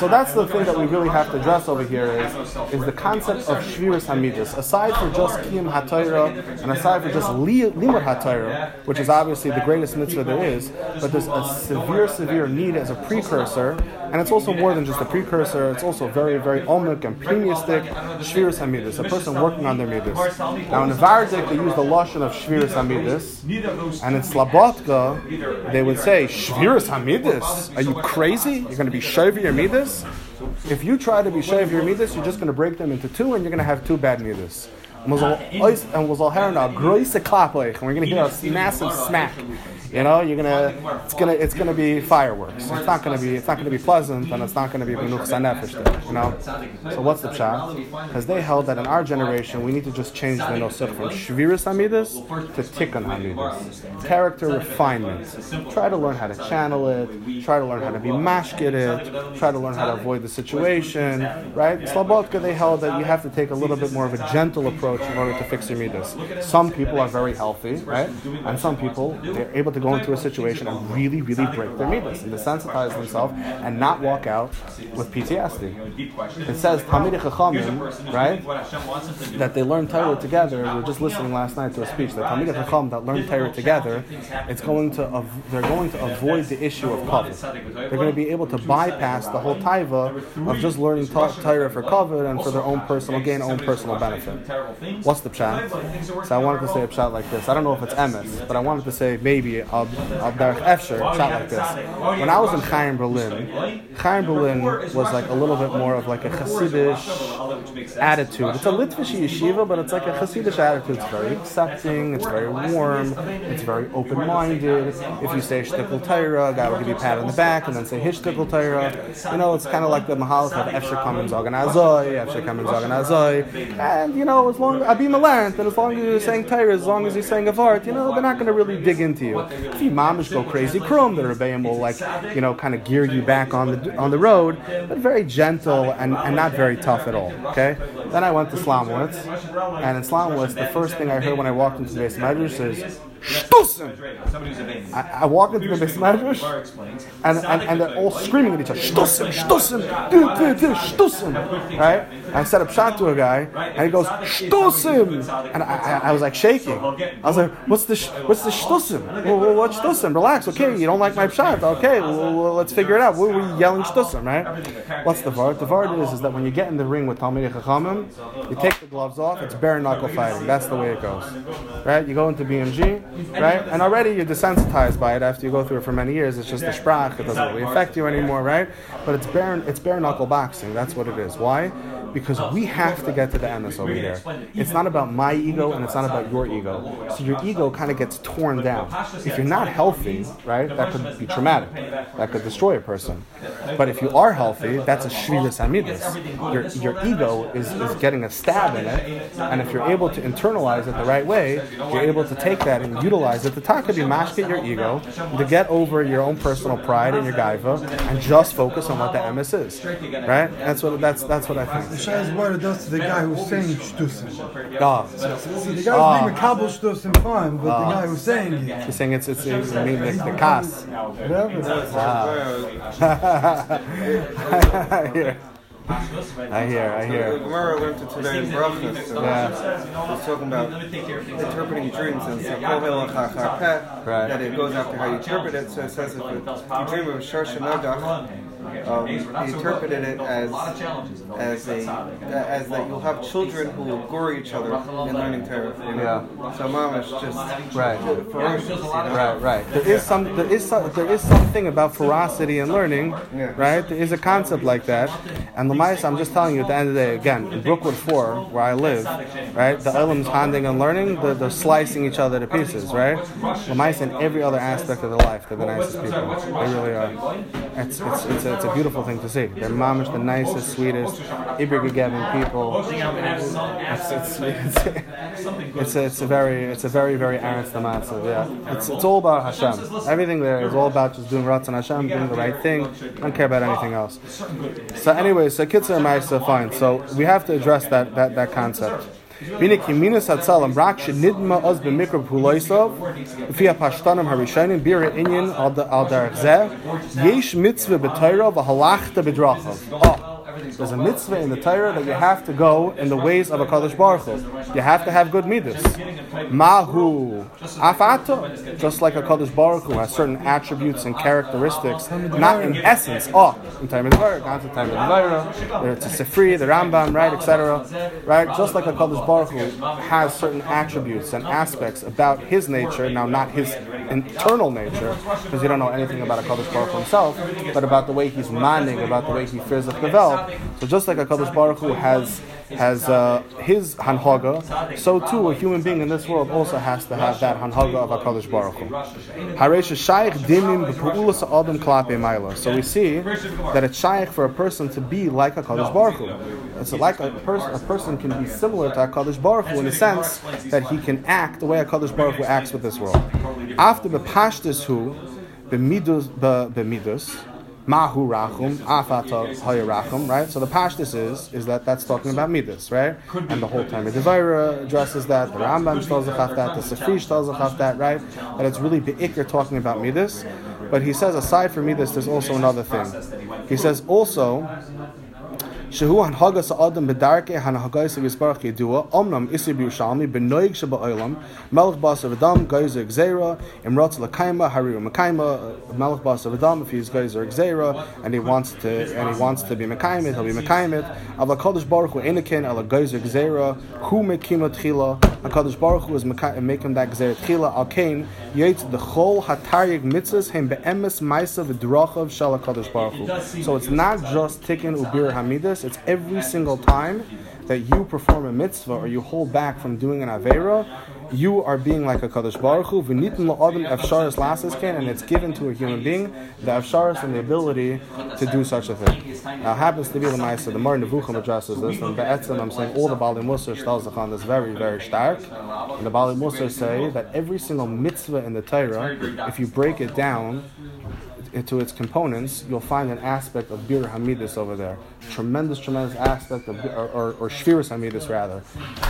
So that's the thing that we really have to address over here is is the concept of shviras hamidus. Aside from just kiyum hatayra and aside from just li- limud hatayra, which is obviously the greatest mitzvah there is, but there's a severe, severe need as a precursor, and it's also more than just a precursor. It's also very, very omik and premiistic shviras hamidus. A person working on their midas. Now in the Vardik they use the lashon of shviras hamidus, and in Slabotka they would say shviras hamidus. Are you crazy? You're going to be shovi your midas? If you try to be shovi your midas, you're just going to break them into two, and you're going to have two bad midas. And was all- and was all hearing a groise klapplich, and we're going to hear a massive smack. You know, you're gonna, it's gonna, it's gonna be fireworks. It's not gonna be, it's not gonna be pleasant, and it's not gonna be menuch sanefesh there. You know. So what's the pshat? Because they held that in our generation we need to just change the nosach from shviris hamidus to tikkun hamidus, character refinement. Try to learn how to channel it. Try to learn how to be mashkid it. Try to learn how to avoid the situation. Right? Slabotka they held that you have to take a little bit more of a gentle approach in order to fix your midas. Some people are very healthy, right? And some people they're able to go into a situation and really, really break their midas and desensitize themselves and not walk out with PTSD. It says Chachamim, right? That they learn Torah together. We were just listening last night to a speech that Talmidei Chacham that learn Torah together. It's going to av- they're going to avoid the issue of covet. They're going to be able to bypass the whole taiva of just learning Torah for covet and for their own personal gain, own personal benefit. What's the pshat? So I wanted to say a pshat like this. I don't know if it's emes, but I wanted to say maybe I'll derech efsher pshat like this. When I was in Chaim Berlin, Chaim Berlin was like a little bit more of like a Hasidish attitude. It's a Litvish yeshiva, but it's like a Hasidish attitude. It's very accepting. It's very warm. It's very open-minded. If you say shtickle Torah, a guy will give you a pat on the back and then say his shtickle Torah. You know, it's kind of like the Mahalach of Efsher Kamen Zogan Azoi, Efsher Kamen Zogan Azoi. And, you know, as long as Abim Alarant, and as long as you're saying Torah, as long as you're saying Avart, you know, they're not going to really dig into you. If you mamish go crazy krum, the Rebbeim will, like, you know, kind of gear you back on the on the road, but very gentle and, and not very tough at all. Okay? Then I went to Slomowitz, and in Slomowitz, the first thing I heard when I walked into the base medrash is Shtusim! I, I walk into the base medrash, and, and, and they're all screaming at each other, Shtusim, Shtusim, Shtusim! Right? I set up shot to a guy, and he goes, Shtusim! And I, I, I was like shaking. I was like, what's the, sh- what's the Shtusim? Well, what's Shtusim? Relax, okay, you don't like my shot. Okay, well, let's figure it out. Were yelling Shtusim, right? What's the vart? The vart is, is that when you get in the ring with Talmidei Chachamim, you take the gloves off, it's bare knuckle fighting. That's the way it goes. Right? You go into BMG, right? And already you're desensitized by it after you go through it for many years. It's just a sprach, it doesn't really affect you anymore, right? But it's bare, it's bare knuckle boxing. That's what it is. Why? Because we have to get to the MS over here. It's not about my ego and it's not about your ego. So your ego kind of gets torn down. If you're not healthy, right, that could be traumatic. That could destroy a person. But if you are healthy, that's a shviras amidus. Your, your ego is, is getting a stab in it, and if you're able to internalize it the right way, you're able to take that and utilize it to taka be mashkit your ego, to get over your own personal pride and your gaiva, and just focus on what the MS is. Right? That's what that's that's what I think. Shaz Bar does to the guy who's saying shtusim. Ah, See, the guy Ah. who's being Kabul shtusim fine, but the guy who's saying it, he's saying it's it's, it's I mean the, the kas. whatever. I hear. I hear. I The hear. Gemara learned it today in Brachas. So Yeah. It's talking about interpreting dreams and so Kohel Right. that it goes after how you interpret it. So it says if you dream of Shar Shanadach, um, interpreted it as as a as that you'll have children who will gore each other in learning Torah. You know? So mamash just Right. ferocious. You know? Right, right. There is some, there is some, there is something about ferocity and learning, Yeah. right? There is a concept like that. And Lamais, I'm just telling you, at the end of the day, again, in Brookwood Four, where I live, right, the Elam's handing and learning, they're, they're slicing each other to pieces, right? Lamais in every other aspect of their life, they're the nicest people. They really are. It's, it's, it's, a, it's a beautiful thing to see. They're mamish, the nicest, sweetest, Ibrigagevin people. It's, it's, it's, it's, a, it's a very, it's a very, very Aaron Stamatsa, yeah. It's, it's all about Hashem. Everything there is all about just doing Ratzon Hashem, doing the right thing. Don't care about anything else. So anyway, so Kitzur Ma'isa, fine. So we have to address that, that, that concept. Bine kiminas hatzalam rak shenidma oz b'mikra b'huloisov v'fi ha'pashtanim harishonim bira inyan al da- al derech zeh yesh mitzvah b'toira v'halachta b'drachav. Oh. There's a mitzvah in the Torah that you have to go in the ways of a Kadosh Baruch Hu. You have to have good midas. Mahu afato, just like a Kadosh Baruch Hu has certain attributes and characteristics, not in essence. Oh, in time of the Torah, not in time of the Torah. It's a the Rambam, right, etc. Right, just like a Kadosh Baruch Hu has certain attributes and aspects about his nature. Now, not his internal nature, because you don't know anything about a Kadosh Baruch Hu himself, but about the way he's manning, about the way he fears of Gavel. So just like a Kadosh Baruch Hu has has uh, his hanhaga, so too a human being in this world also has to have that hanhaga of a Kadosh Baruch Hu. So we see that it's shaykh for a person to be like a Kadosh Baruch Hu. It's like a person a person can be similar to a Kadosh Baruch Hu in the sense that he can act the way a Kadosh Baruch Hu acts with this world. After the pashtus hu, b'midus b'midus. Mahu Rachum, Afata Haya Rachum, right? So the Pashtus is is that that's talking about Midas, right? And the whole time the Devira addresses that, the Rambam tells us that, the Sefrish tells us that, right? That it's really Be'ikr talking about Midas. But he says aside from Midas, there's also another thing. He says also שהוא הנהגת האדם בדרכי הנהגת יסברך ידוע, אמנם איסי בירושלמי, בנויג שבעולם, מלך בשר ודם, גייזר גזירה, אם רוצה לקיימה, הרי הוא מקיימה, מלך בשר ודם, if he's גייזר גזירה, and he wants to, and he wants to be מקיימת, he'll be מקיימת, אבל הקדוש ברוך הוא אין כן, אלא גייזר גזירה, הוא מקימה תחילה, הקדוש ברוך הוא is making that גזירה תחילה, על כן, יצא דכל התריג מצווס הם באמס מייסה ודרוכב של הקדוש ברוך הוא. So it's not just tikkun ubir it's every single time that you perform a mitzvah or you hold back from doing an avera, you are being like a Kadosh Baruch Hu, v'nitin la'adam efsharis lasses can, and it's given to a human being the efsharis and the ability to do such a thing. Now, happens to be the Maisa, the Mar Nevuchim addresses this, and Be'etzim, I'm saying all the Bali Musar Shtalzachan is very, very stark. And the Bali Musar say that every single mitzvah in the Torah, if you break it down, into its components, you'll find an aspect of Bir Hamidus over there. Tremendous, tremendous aspect of, or, or, or Shviras Hamidus rather,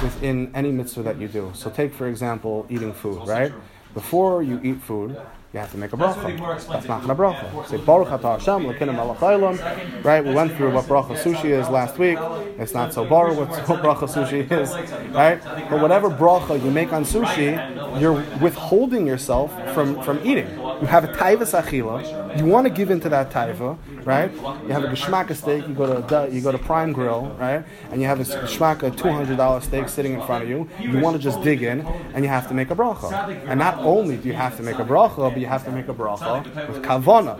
within any mitzvah that you do. So take, for example, eating food, right? before you eat food, you have to make a bracha. That's not a bracha. Say Baruch Atah Hashem Lekinim Melech Right? We went through what bracha sushi is last week. It's not so bar what bracha sushi is, right? But whatever bracha you make on sushi, you're withholding yourself from from eating. You have a taivas achila. You want to give into that taiva, right? You have a geshmaka steak. You go to you go to Prime Grill, right? And you have a geshmaka two hundred dollar steak sitting in front of you. You want to just dig in, and you have to make a bracha. And not only do you have to make a bracha, but you have to make a bracha with kavana.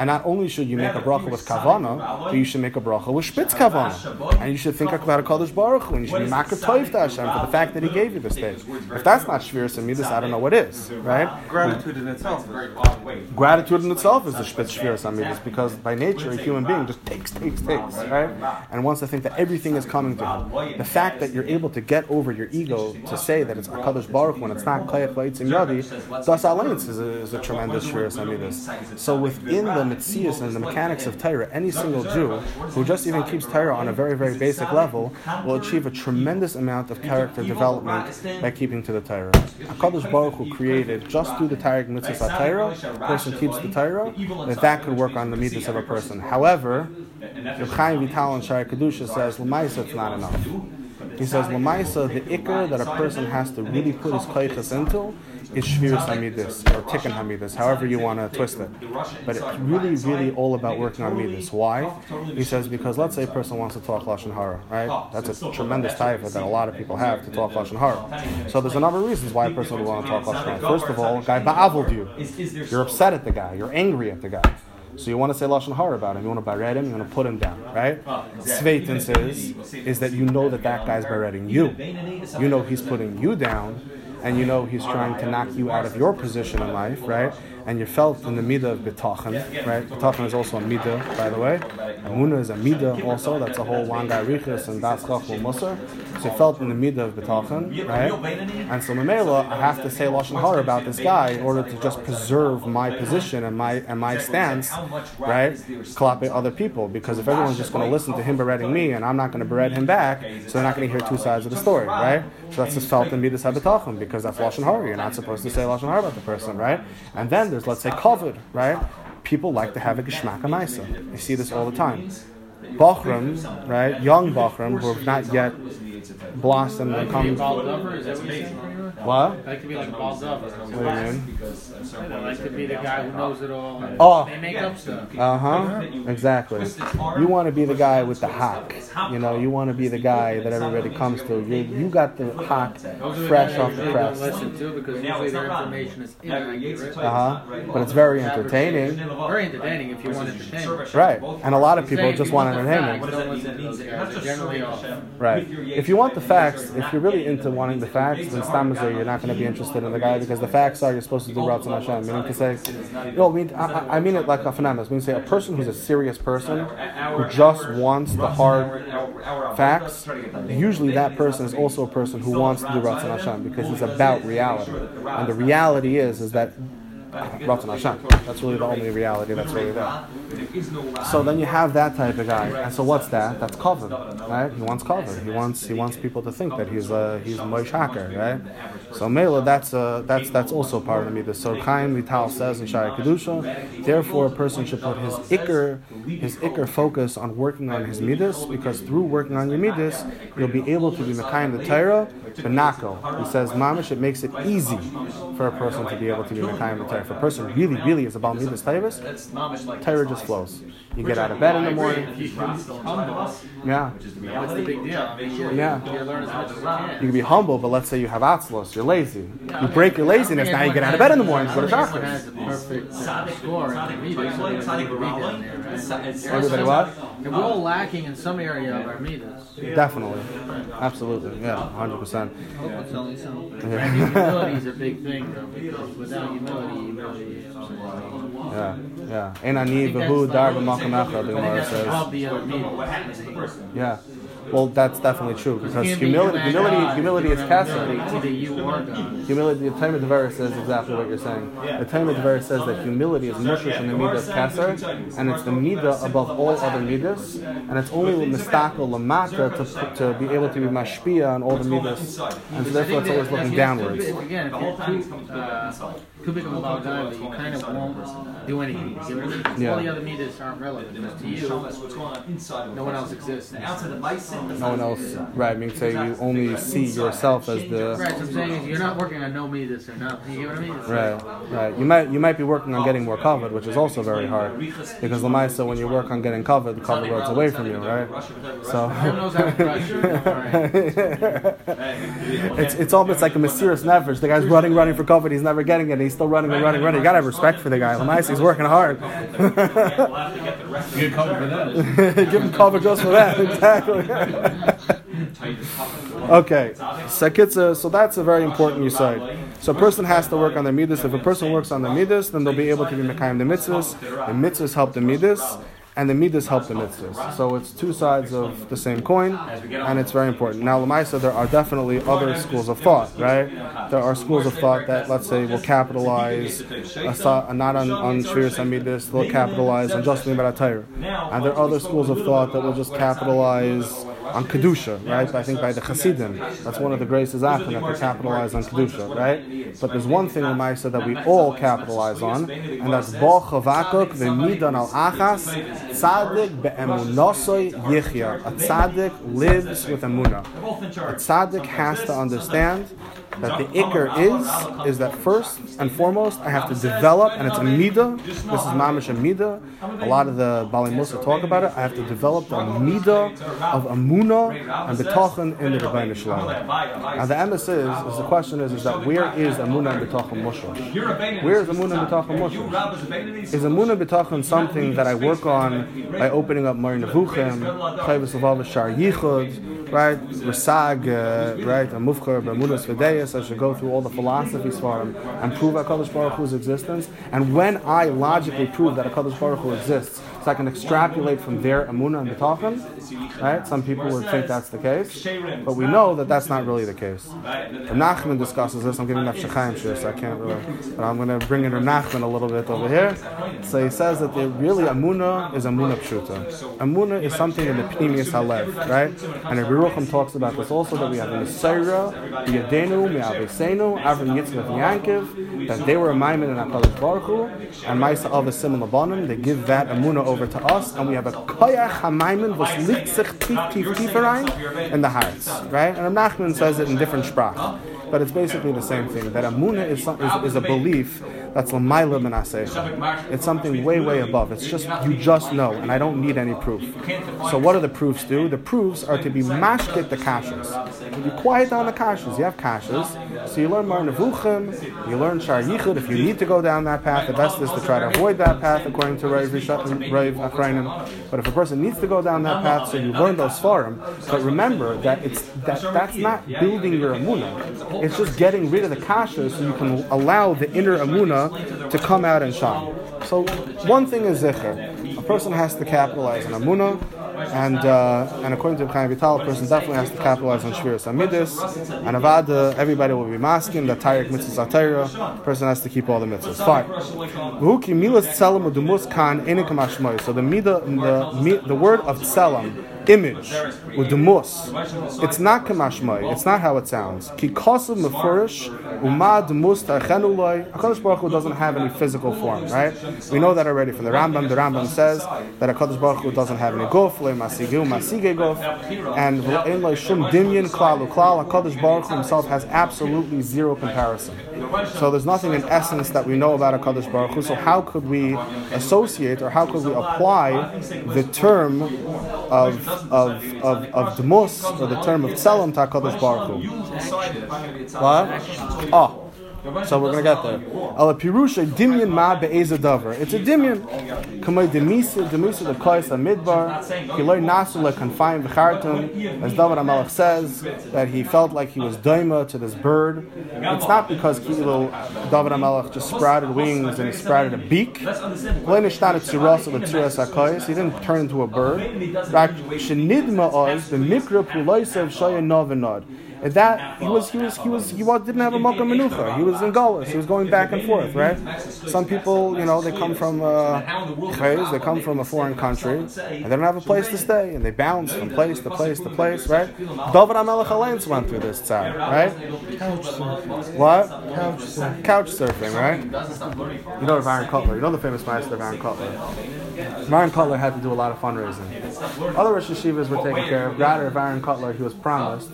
And not only should you make a bracha with kavana, but you should make a bracha with spitz kavana. And you should think about a Kadosh Baruch Hu, and you should be makar toiv to Hashem for the fact that He gave you the steak. If that's not shviras and midas, I don't know what is, right? Gratitude in itself. Gratitude in itself is the spitz shviras amidus because by nature a human being just takes, takes, takes, right? And wants to think that everything is coming to him. The fact that you're able to get over your ego to say that it's Hakadosh Baruch when it's not Kayach Vaitzim Yadi, Das Alainz is a, is a tremendous shviras amidus. So within the Mitzvahs and the mechanics of Torah, any single Jew who just even keeps Torah on a very, very basic level will achieve a tremendous amount of character development by keeping to the Torah. Hakadosh Baruch Hu created just through the Torah mitzvahs Torah, person keeps the Torah, that that could work on the mitzvahs of a person. However, Reb Chaim Vital and Shai Kedusha says, Lamaisa, it's not enough. He says, Lamaisa, the ikr that a person has to really put his kaichas into is shviras hamidus or tikkun hamidus, however you want to twist it. But it's really, really all about working on midus. Why? He says because let's say a person wants to talk lashon hara, right? That's a tremendous taiva that a lot of people have to talk lashon hara. So there's a number of reasons why a person would want to talk lashon hara. First of all, guy ba'avled you. You're upset at the guy. You're angry at the guy. So you want to say lashon hara about him. You want to baret him. You want to put him down, right? Sveitin says is that you know that that guy's baretting you. You know he's putting you down, and you know he's trying to knock you out of your position in life, right? And you felt in the midah of bitachon, right? Bitachon is also a midah, by the way. Amuna is a midah also. That's a whole wangai richas and das chachmul musar. So you felt in the midah of bitachon, right? And so memela, I have to say lashon hara about this guy in order to just preserve my position and my and my stance, right? Klape other people, because if everyone's just going to listen to him beretting me and I'm not going to beret him back, so they're not going to hear two sides of the story, right? So that's just felt in midas habitachon because that's lashon hara. You're not supposed to say lashon hara about the person, right? And then there's let's say covered, right? People like to have a geshmaka maisa. You see this all the time. Bachram, right? Young Bachram who have not yet blossomed and come. What? Like to be like a ball duffer. What do you mean? I like be the guy who knows it all. Oh. They make up stuff. Uh huh. Exactly. You want to be the guy with the hack. You know, you want to be the guy that everybody comes to. You, you got the hack fresh off the press. listen to because usually their information is inaccurate. Uh huh. But it's very entertaining. Very entertaining if you want entertainment. Right. And a lot of people just want Facts, entertainment. Don't listen to those guys. Generally off. Right. If you want the facts, if you're really into wanting the facts, then Stamazar, you're not going to be interested in the guy because the facts are you're supposed to do Ratzon Hashem. Meaning to say, no, I mean, I, I- I mean it like a phenomenon. Meaning to say a person who's a serious person who just wants the hard facts, usually that person is also a person who wants to do Ratzon Hashem because he's about reality. And the reality is, is that Ratzon Hashem. That's really the only reality that's really there. So then you have that type of guy, and so what's that? That's cover, right? He wants cover. He wants he wants people to think that he's a he's a Moish Hacker, right? So Mela, that's uh, that's that's also part of the The so Chaim Vital says in Shai Kedusha. Therefore, a person should put his ikr his ikr focus on working on his midas, because through working on your midas, you'll be able to be mekayim the Torah, benako. He says mamish it makes it easy for a person to be able to be mekayim the Torah. If a person really really is about midas Torahs, Torah just flows. You get out of bed in the morning. Yeah. That's the deal. I mean, you, Yeah. you learn as much you can. You can be humble, but let's say you have atzlos, you're lazy. You break your laziness, now you get out of bed in the morning to go to Everyone the perfect uh, score in the meter, so they don't need to be down there, right? Everybody what? We're all lacking in some area of our meters. Definitely. Absolutely. Yeah, 100%. It's only some. And Yeah. humility is a big thing, though, because without humility, humility is. Yeah, yeah. En ani v'hu dar b'makam echad, the Gemara says. Of the. Yeah. Well, that's definitely true because be humility, humility, God. humility is kasser. It's either you or Humility, the time of says exactly what you're saying. The time of says that humility is mushish in the midah of kasser, and it's the midah above all other midas, and it's only with mistakel lamata to, to be able to be mashpia on all the midas, and so therefore it's always looking downwards. Again, if you're too, uh, too big of a loud guy, but you kind of won't do anything. You get what I mean? Yeah. All the other meters aren't relevant. Because to you, no one else exists. No one else, right? I mean, say you only see yourself as the Right, so I'm saying is you're not working on no meters or nothing. You get what I mean? It's Right, right. You might you might be working on getting more covered, which is also very hard because lamaisa when you work on getting covered, the cover road's away from you, right? So Who knows how to brush? Alright. it's it's almost like a mysterious neverage. The guy's running, running for cover, he's never getting it. He's still running and running, and running. You gotta have respect for the guy. Lamaisa, he's working hard. You get covered for that. Give him cover just for that. Exactly. Okay, Sekitza, uh, so that's a very important usai. So a person has to work on the midas. If a person works on the midas, then they'll be able to be mekayim the mitzvahs. The mitzvahs help the midas, and the midas help the mitzvahs. So it's two sides of the same coin, and it's very important. Now, Lamaisa, there are definitely other schools of thought, right? There are schools of thought that, let's say, will capitalize, so- not on, on Shviras and midas, they'll capitalize on just about Torah. And there are other schools of thought that will just capitalize on kedusha, right? I think by the Hasidim, that's one of the greatest achim that they capitalize on kedusha, right? But there's one thing in Maisa that we all capitalize on, and that's bo chavakuk v'midan al achas tzaddik be'emunosoi yichya. A tzaddik lives with emuna. A tzaddik has to understand that the ikr is is that first and foremost I have to develop, and it's a midah. This is mamish a midah. A lot of the Bali Musa talk about it. I have to develop the midah of amuna and betachin in the Rebbeinu Shalom. Now the emes is, is the question is, is that where is amuna and betachin mushrosh? Where is amuna and betachin mushrosh? Is amuna betachin something that I work on by opening up Mar Nevuchim, Chayvus Lavav Shar Yichud, right? Rasag, uh, right? A Mufchar, Bermudas Vedeus. I should go through all the philosophies for him and prove HaKadosh Baruch Hu's existence. And when I logically prove that HaKadosh Baruch Hu exists, so I can extrapolate from their Amunah and Betachin, right? Some people would think that's the case, but we know that that's not really the case. Rav Nachman discusses this. I'm giving that Shechaim shir, so I can't really, but I'm going to bring in Rav Nachman a little bit over here. So he says that really Amunah is Amunah Pshuta. Amunah is something in the Pnimius Halev, right? And Rabbi talks about this also that we have in the Seira, Yadenu, Me'avesenu, Avram Yitzchak and Yankiv, that they were a Maimon and HaKadosh Baruch Hu, and Maisa of a Labanim, they give that Amunah over to us, and we have a Koyach HaMaimon, was liegt sich tief, tief, in the hearts, right? And Rav Nachman says it in different sprach. But it's basically the same thing. That Amunah is, is, is a belief that's Lamaila Menaseh. It's something way, way above. It's just, you just know, and I don't need any proof. So what do the proofs do? The proofs are to be mashkit the kashas. Be quiet down the kashas. You have kashas. So you learn Mar Nevuchim, you learn Shar Yichud. If you need to go down that path, the best is to try to avoid that path according to Rav Achrayim. But if a person needs to go down that path, so you learn those farim. But remember that it's that that's not building your Amunah. It's just getting rid of the kashas so you can allow the inner To come out and shine. So one thing is Zikr. A person has to capitalize on Amunah. And uh, and according to Chaim Vital, a person definitely has to capitalize on Shviras Amidis. And Avada, everybody will be masking the Tayrik mitzvahs Atayra. person has to keep all the mitzvahs. Fine. So the mida, the the word of tzelam, image, with dumus, it's not kamashmoy. It's not how it sounds. Ki kosu mefurish umad dumus tarchenu loy. Hakadosh Baruch Hu doesn't have any physical form, right? We know that already from the Rambam. The Rambam says that Hakadosh Baruch Hu doesn't have any gof, loy masigu masige gof, and loy shum dimyan klal uklal. Hakadosh Baruch Hu himself has absolutely zero comparison. So there's nothing in essence that we know about Hakadosh Baruch Hu. So how could we associate or how could we apply the term of of of of demus or the term of tzelem to Hakadosh Baruch Hu? What? Oh. So we're gonna get there. Ala pirusha dimyan ma be'eza davar. It's a dimyan. Kamay demisa demisa the kois midbar. Kiloi nasu le confined v'chartum. As David Amelech says that he felt like he was daima to this bird. It's not because Kilo David Amelech just sprouted wings and he sprouted a beak. Lo nishtana tziras le tziras hakois. He didn't turn into a bird. Rak shenidma oz the mikra puloisav shaya And that he was he was he was he was, didn't have a Mocha Menucha. He was in Golis. He was going back and forth, right? Some people, you know, they come from uh, they come from a foreign country, and they don't have a place to stay, and they bounce from place to place to place, right? David Amelech Alain went through this time, right? Couch surfing. What? Couch surfing. Couch surfing, right? You know of Aaron Kotler. You know the famous master of Aaron Kotler. Aaron Kotler had to do a lot of fundraising. Other Rosh Yeshivas were taken care of. Rather, of Aaron Kotler, he was promised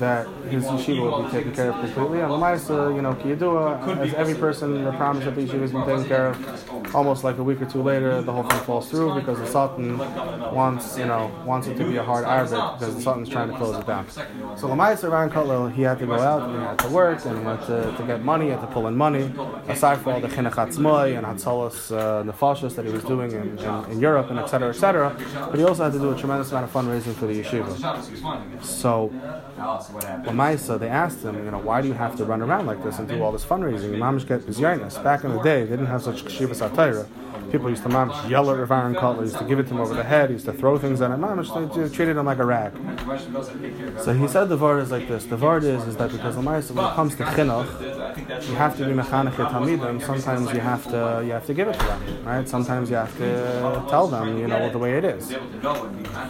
that his yeshiva would be taken care of completely. And Lamaisa, you know, Kiyadua, as every person in the promise that the yeshiva has been taken care of, almost like a week or two later, the whole thing falls through because the Sultan wants, you know, wants it to be a hard Arabic because the Sultan's trying to close it down. So Lamaisa, Aaron Kotler, he had to go out and he had to work and he had to, to get money, he had to pull in money, aside from all the Chinuch Atzmoi and Hatzalas uh, Nefashis that he was doing in, in, in Europe and et cetera, et cetera. But he also had to do a tremendous amount of fundraising for the yeshiva. So Lamaisa, they asked him, you know, why do you have to run around like this and do all this fundraising? Mamish get bizyanis. Back in the day, they didn't have such kshivas atayra. People used to mamish yell at Rav Aaron Kotler, used to give it to him over the head, used to throw things at him. Mamish, they treated him like a rag. So he said the word is like this. The word is, is that because Lamaisa, when it comes to chinuch, you have to be mechanech tamidim. Sometimes you have to, you have to give it to them, right? Sometimes you have to tell them, you know, the way it is.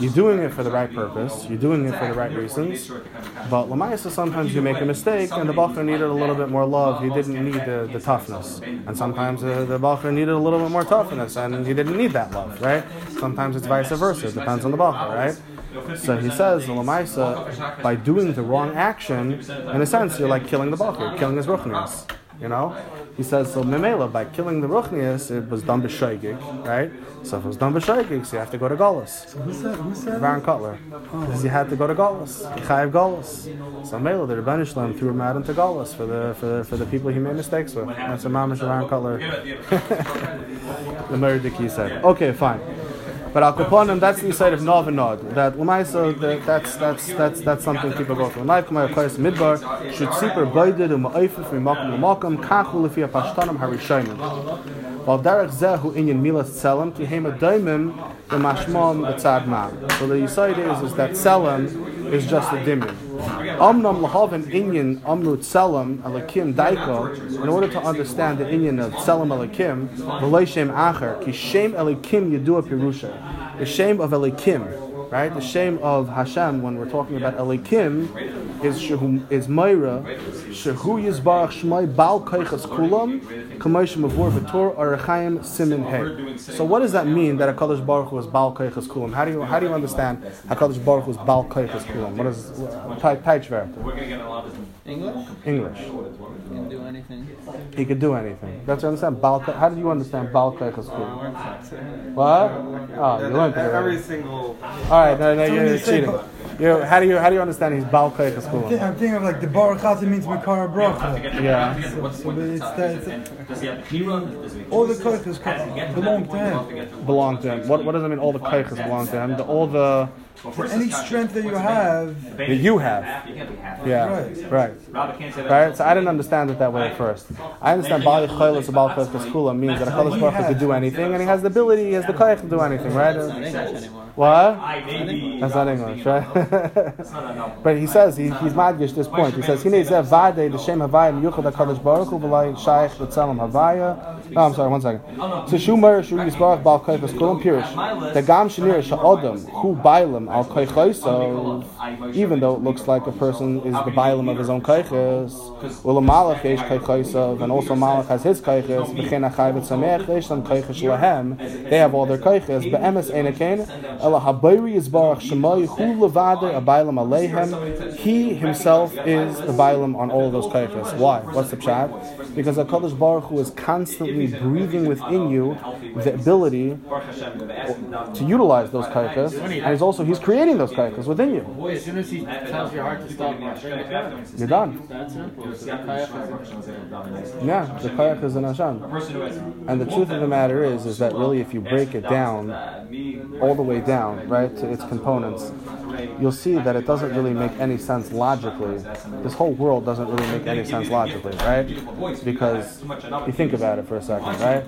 You're doing it for the right purpose. You're doing it for the right reasons. But Lamaisa, sometimes you make a mistake, and the bacher needed a little bit more love. He didn't need the, the toughness. And sometimes uh, the bacher needed a little bit more toughness, and he didn't need that love, right? Sometimes it's vice versa. It depends on the bacher, right? So he says, Lamaisa, by doing the wrong action, in a sense, you're like killing the bacher, killing his ruchnias. You know, he says so. Memela by killing the ruchnias, it was done b'shoigig, right? So if it was done b'shoigig, so you have to go to Golas. So who said? Who said? Baron Kotler. Oh. Because you had to go to Golas. Chayiv Golas. So Mela, the Rebbeinu Shalom threw him out into Golas for the for the, for the people he made mistakes with. That's what Mamash Baron Kotler. the Meridiki said. Okay, fine. But Al Kaponim, that's the side of Nov and Nod. That that, that's that's that's that's something people go through. Life Kamay Kais Midbar should seeper Baidid umm and Ma'ifif Mimakam Mimakam Kachu Lefia Pashtanim Harishainim. While Derek Zehu Inyan Milas Tselem to Hema Daimim the Mashmam the tzadman. So the side is is that Tselem is just a dimim. Amnam lahaven inyan amnu tselam alakim daiko. In order to understand the inyan of tselam alakim, v'leishem acher ki shem elikim yedua pirusha. The shame of elikim, right? The shame of Hashem when we're talking about elikim is shehu is Myra shehu yizbarach shmai bal kaichas kulam kamosh mavur v'tor arachayim simin hey. So what does that mean that Hakadosh Baruch was bal kaichas kulam? How do you how do you understand Hakadosh Baruch was bal kaichas kulam? What is Taichver? English? English. He Can do anything. He could do anything. That's what you understand. Bal, how do you understand bal kaichas kulam? What? Oh, you learned it. Every single. All right, no, no, you're you say cheating. You, how do you how do you understand he's bal kaichas I think- kulam? I'm thinking of like the Baruch Chazan means Makara Bracha. Yeah. So, so but it's that, it's, all the koiches belong to him. Belong to him. What what does it mean? All the kaichas belong to him. The, all the For any strength that you have, that you have. Yeah. Right. Right. So I didn't understand it that way at first. I understand bali chaylas about kaichas kulam means that a Hakadosh Baruch Hu could do anything, and he has the ability, he has the kaich to do anything, right? Not English anymore. What? That's not English, right? but he says he, he's madgish this point. He says Hine zeh vade the shem havaya miyuchad hakadosh baruch hu v'lay shaykh l'tzelem havaya. No, I'm sorry, one second. So shumar shu yisbarach bal kayfas kulam pirish. The gam shenir sha'odam hu bailam al kaychayso. Even though it looks like a person is the bailam of his own kaychas. Well, a malach ish kaychayso, and also malach has his kaychas. V'chen achai v'tzamech ish lam kaychas lahem. They have all their kaychas. Be'emes enekein. Ela habayri yisbarach shemai hu levade a bailam aleihem. He himself is the bailam on all those kaychas. Why? What's the pshat? Because HaKadosh Baruch Hu is constantly constantly breathing within you the ability to utilize those kaikas, and he's also he's creating those kaikas within you. As soon as he tells your heart to stop watching the Torah, You're done. that's simple. So the kayak is- Yeah, the kayak is an Hashem. And the truth of the matter is, is that really, if you break it down, all the way down, right, to its components, you'll see that it doesn't really make any sense logically. This whole world doesn't really make any sense logically, right? Because you think about it for a second, right?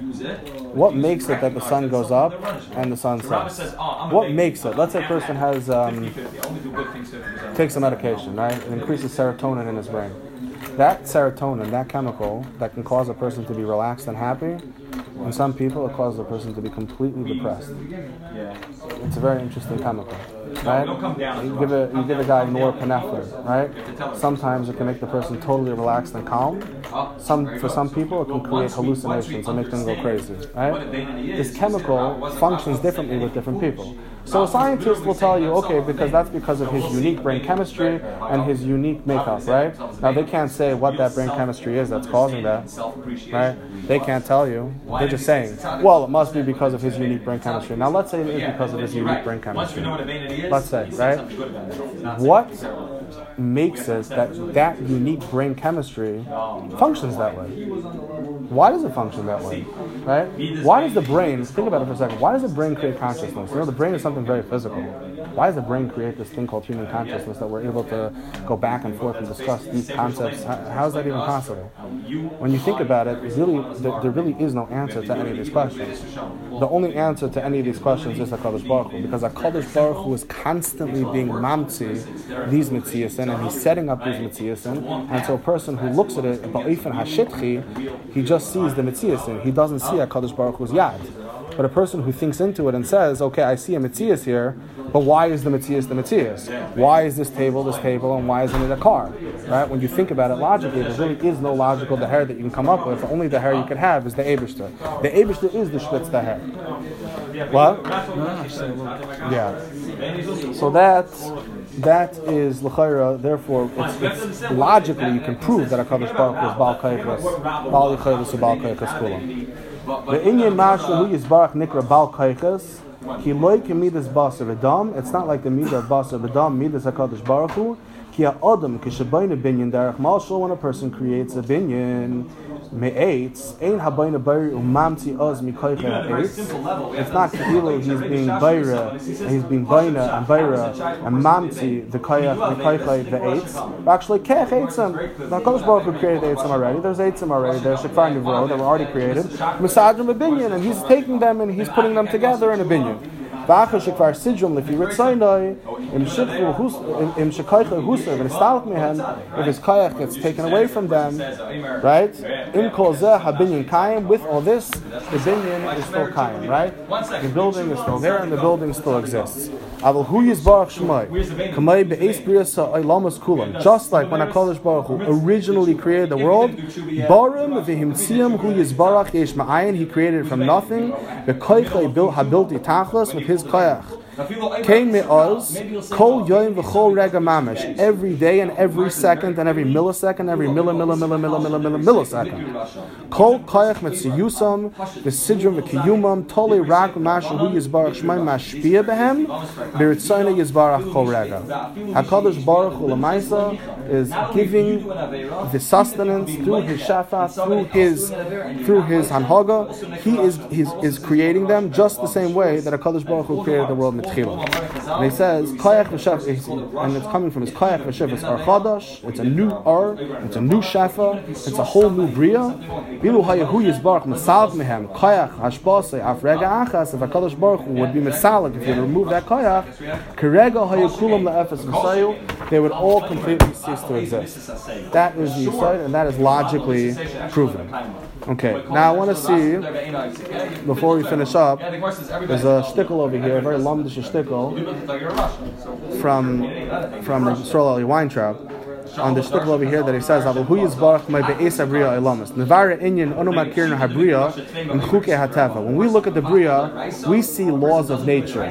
What makes it that the sun goes up and the sun sets? What makes it? Let's say a person has um, takes a medication, right? It increases serotonin in his brain. That serotonin, that chemical that can cause a person to be relaxed and happy, in some people it causes a person to be completely depressed. It's a very interesting chemical, right? You give a you give a guy more norepinephrine, right? Sometimes it can make the person totally relaxed and calm. Some for some people it can create hallucinations and make them go crazy, right? This chemical functions differently with different people. So a scientist will tell you, okay, because that's because of his unique brain chemistry and his unique makeup, right? Now they can't say what that brain chemistry is that's causing that, right? They can't tell you. They're just saying, well, it must be because of his unique brain chemistry. Now let's say it is because of his unique brain chemistry. Let's say, right? What makes us that that unique brain chemistry functions that way? Why does it function that way? Right? Why does the brain, think about it for a second, why does the brain create consciousness? You know, the brain is something very physical. Why does the brain create this thing called human consciousness that we're able to go back and forth and discuss these concepts? How, how is that even possible? When you think about it, really, there, really is no answer to any of these questions. The only answer to any of these questions is HaKadosh Baruch Hu, because HaKadosh Baruch Hu is constantly being mamtzi these mitziasin, and he's setting up these mitziasin, and so a person who looks at it, hashitchi, he just sees the Mitzias mitziasin. He doesn't see a HaKadosh Baruch Hu's yad. But a person who thinks into it and says, okay, I see a Matthias here, but why is the Matthias the Matthias? Why is this table this table and why isn't it a car? Right? When you think about it logically, there really is no logical the hair that you can come up with. The only the hair you could have is the Abishter. The Abishter is the Schwitz the hair. What? Yeah. So that that is l'chayra. Therefore, it's, it's logically you can prove that a Kadosh Baruch Hu is Baal Kaychas, Baal Yichayvus, Baal Kaychas Kulam. The inyan mashu hu yizbarach nikra bal v'dam. It's not like the midah of basar v'dam, midas hakadosh baruch hu. Ki ha'adam kishabayna binyan derech malshal. When a person creates a binyan, me'etz ein habayna bayri umamti oz mikoiche ha'etz. It's not kilo he's being bayra, he's being bayna and bayra and mamti the koyach mikoiche the eitz. Actually, kech eitzim. The hakadosh baruch hu created eitzim already. There's eitzim already. There's shekfar nivro that were already created. Masajim a binyan, and he's taking them and he's putting them together in a binyan. And istalk mehen if his kayak gets taken away from them, right? Im kol zeh habinyan kayim. With all this, the binyan is still kayim, right? The building is still there and the building still exists. Aval hu yizbarach shmai kulam. Just like when Hakadosh Baruch originally created the world, hu. He created it from nothing. Be'koichay bil habilti tachlas with his koyach. Came me'oz, kol yoim v'chol rega mamish. Every day and every second and every millisecond, every milli, milli, milli, milli, milli, milli, millisecond. Kol koyach mitziyusam, v'sidrum v'kiyumam, toli rak v'mashu hu yizbarach shmai mashpia behem, b'ritzayna yizbarach kol rega. HaKadosh Baruch Hu Lamaisa is giving the sustenance through his shafa, through his through his hanhaga. He is he's, is creating them just the same way that HaKadosh Baruch Hu created the world mitchila. And he says koyach v'shaf, and it's coming from his koyach v'shaf. It's ar chadash. It's a new ar. It's a new shafa. It's a whole new bria. Bilu hayahu yizbarach masal mehem koyach hashbase af rega achas. If HaKadosh Baruch Hu would be misalik if you remove that koyach, kerega hayakulam la'efes v'sayu, they would all completely cease to exist. That is the side, and that is logically proven. Okay, now I want to see, before we finish up, there's a shtickle over here, a very lumdish shtickle from from Yisrael Ali Weintraub. On the shtickle over here that he says, "Aval hu yizbarach my be'es abriya ilamas." Nevara inyan onu makirna habriya and chuke hateva. When we look at the bria, we see laws of nature.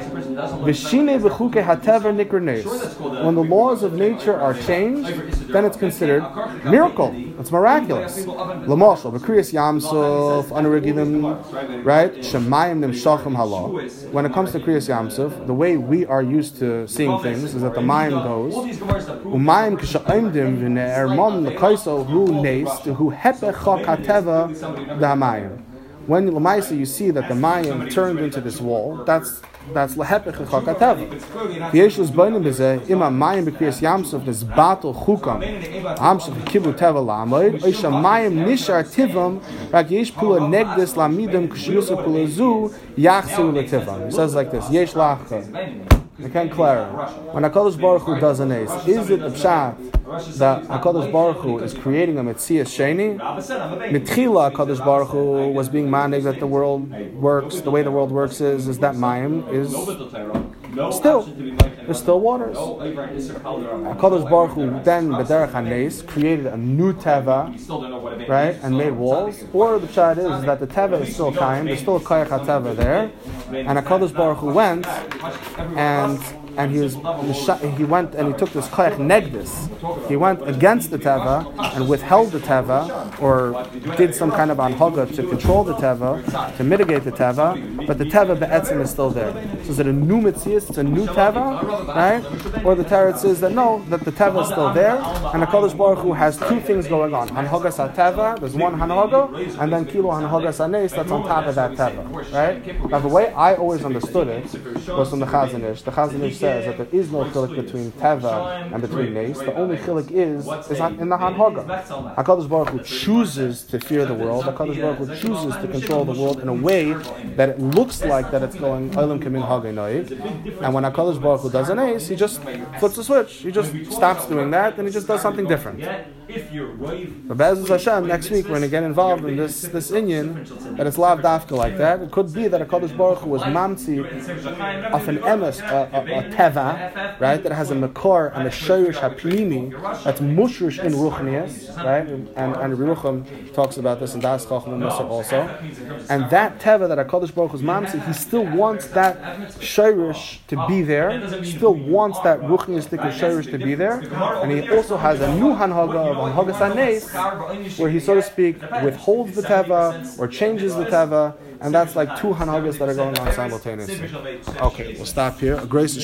V'shine hateva nikrenes. When the laws of nature are changed, then it's considered miracle. It's miraculous. B'kriyas yamsuf anurigidim, right? Shemayim nimshachim hala. When it comes to kriyas yamsuf, the way we are used to seeing things is that the mayim goes. Umayim k'sha'imdim v'ne'ermon l'kaisel hu nes hu. When Lamaisa you see that the Mayim turned into this wall, that's that's lahepech chakateva. V'yeshus b'onim b'zeh ima Mayim b'kriyas yamsuf this battle chukam amsuf kibu teva lamoid oisha Mayim nishar tivam rak yesh pula negdis lamidim k'shiyusa pula zu yachsu l'tivam. He says like this, yesh. I can't clarify. When HaKadosh Baruch Hu does an ace, is it a pshat that HaKadosh Baruch Hu is creating a Metzias Sheni? Mitchila HaKadosh Baruch Hu was being manig that the world works, the way the world works is, is that Mayim is still, there's still waters. HaKadosh Baruch Hu then, B'derech HaNes, created a new Teva, right, and made walls. Or the pshat is that the Teva is still kind, there's still a Kayach HaTeva there, and HaKadosh Baruch Hu went and and he was he went and he took this koyach negdis. He went against the teva and withheld the teva, or did some kind of anhaga to control the teva, to mitigate the teva. But the teva be'etzim is still there. So is it a new mitzias? It's a new teva, right? Or the tarot says that no, that the teva is still there, and the Kodesh Baruch Hu has two things going on: hanhagas teva. There's one hanhaga, and then kilo hanhagas anes that's on top of that teva, right? Now the way I always understood it was from the Chazon Ish. The Chazon Ish says that there is no chilik between teva and between nes. The only chilik is is in the hanhaga. Hakadosh Baruch Hu chooses to fear the world. Hakadosh Baruch Hu chooses to control the world in a way that it looks like that it's going olam kamin And when Hakadosh Baruch Hu does an ace, he just flips the switch. He just stops doing that and he just does something different. But Be'ezus Hashem, next week we're going to get involved in this this inyan that it's lav dafka like that. It could be that Hakadosh Baruch Hu was mamzi of an emes, a, a, a teva, right, that has a makor and a shoyish hapnimi that's mushrish in ruchnias, right, and and Rucham talks about this in Das Chacham and Musar also, and that teva that Hakadosh Baruch Hu was mamzi, he still wants that shoyish to be there, still wants that ruchniastic shoyish to be there, and he also has a new hanhaga of where he so to speak withholds the teva or changes the teva. And that's like two hanhagas that are going on simultaneously. Okay, we'll stop here. A grace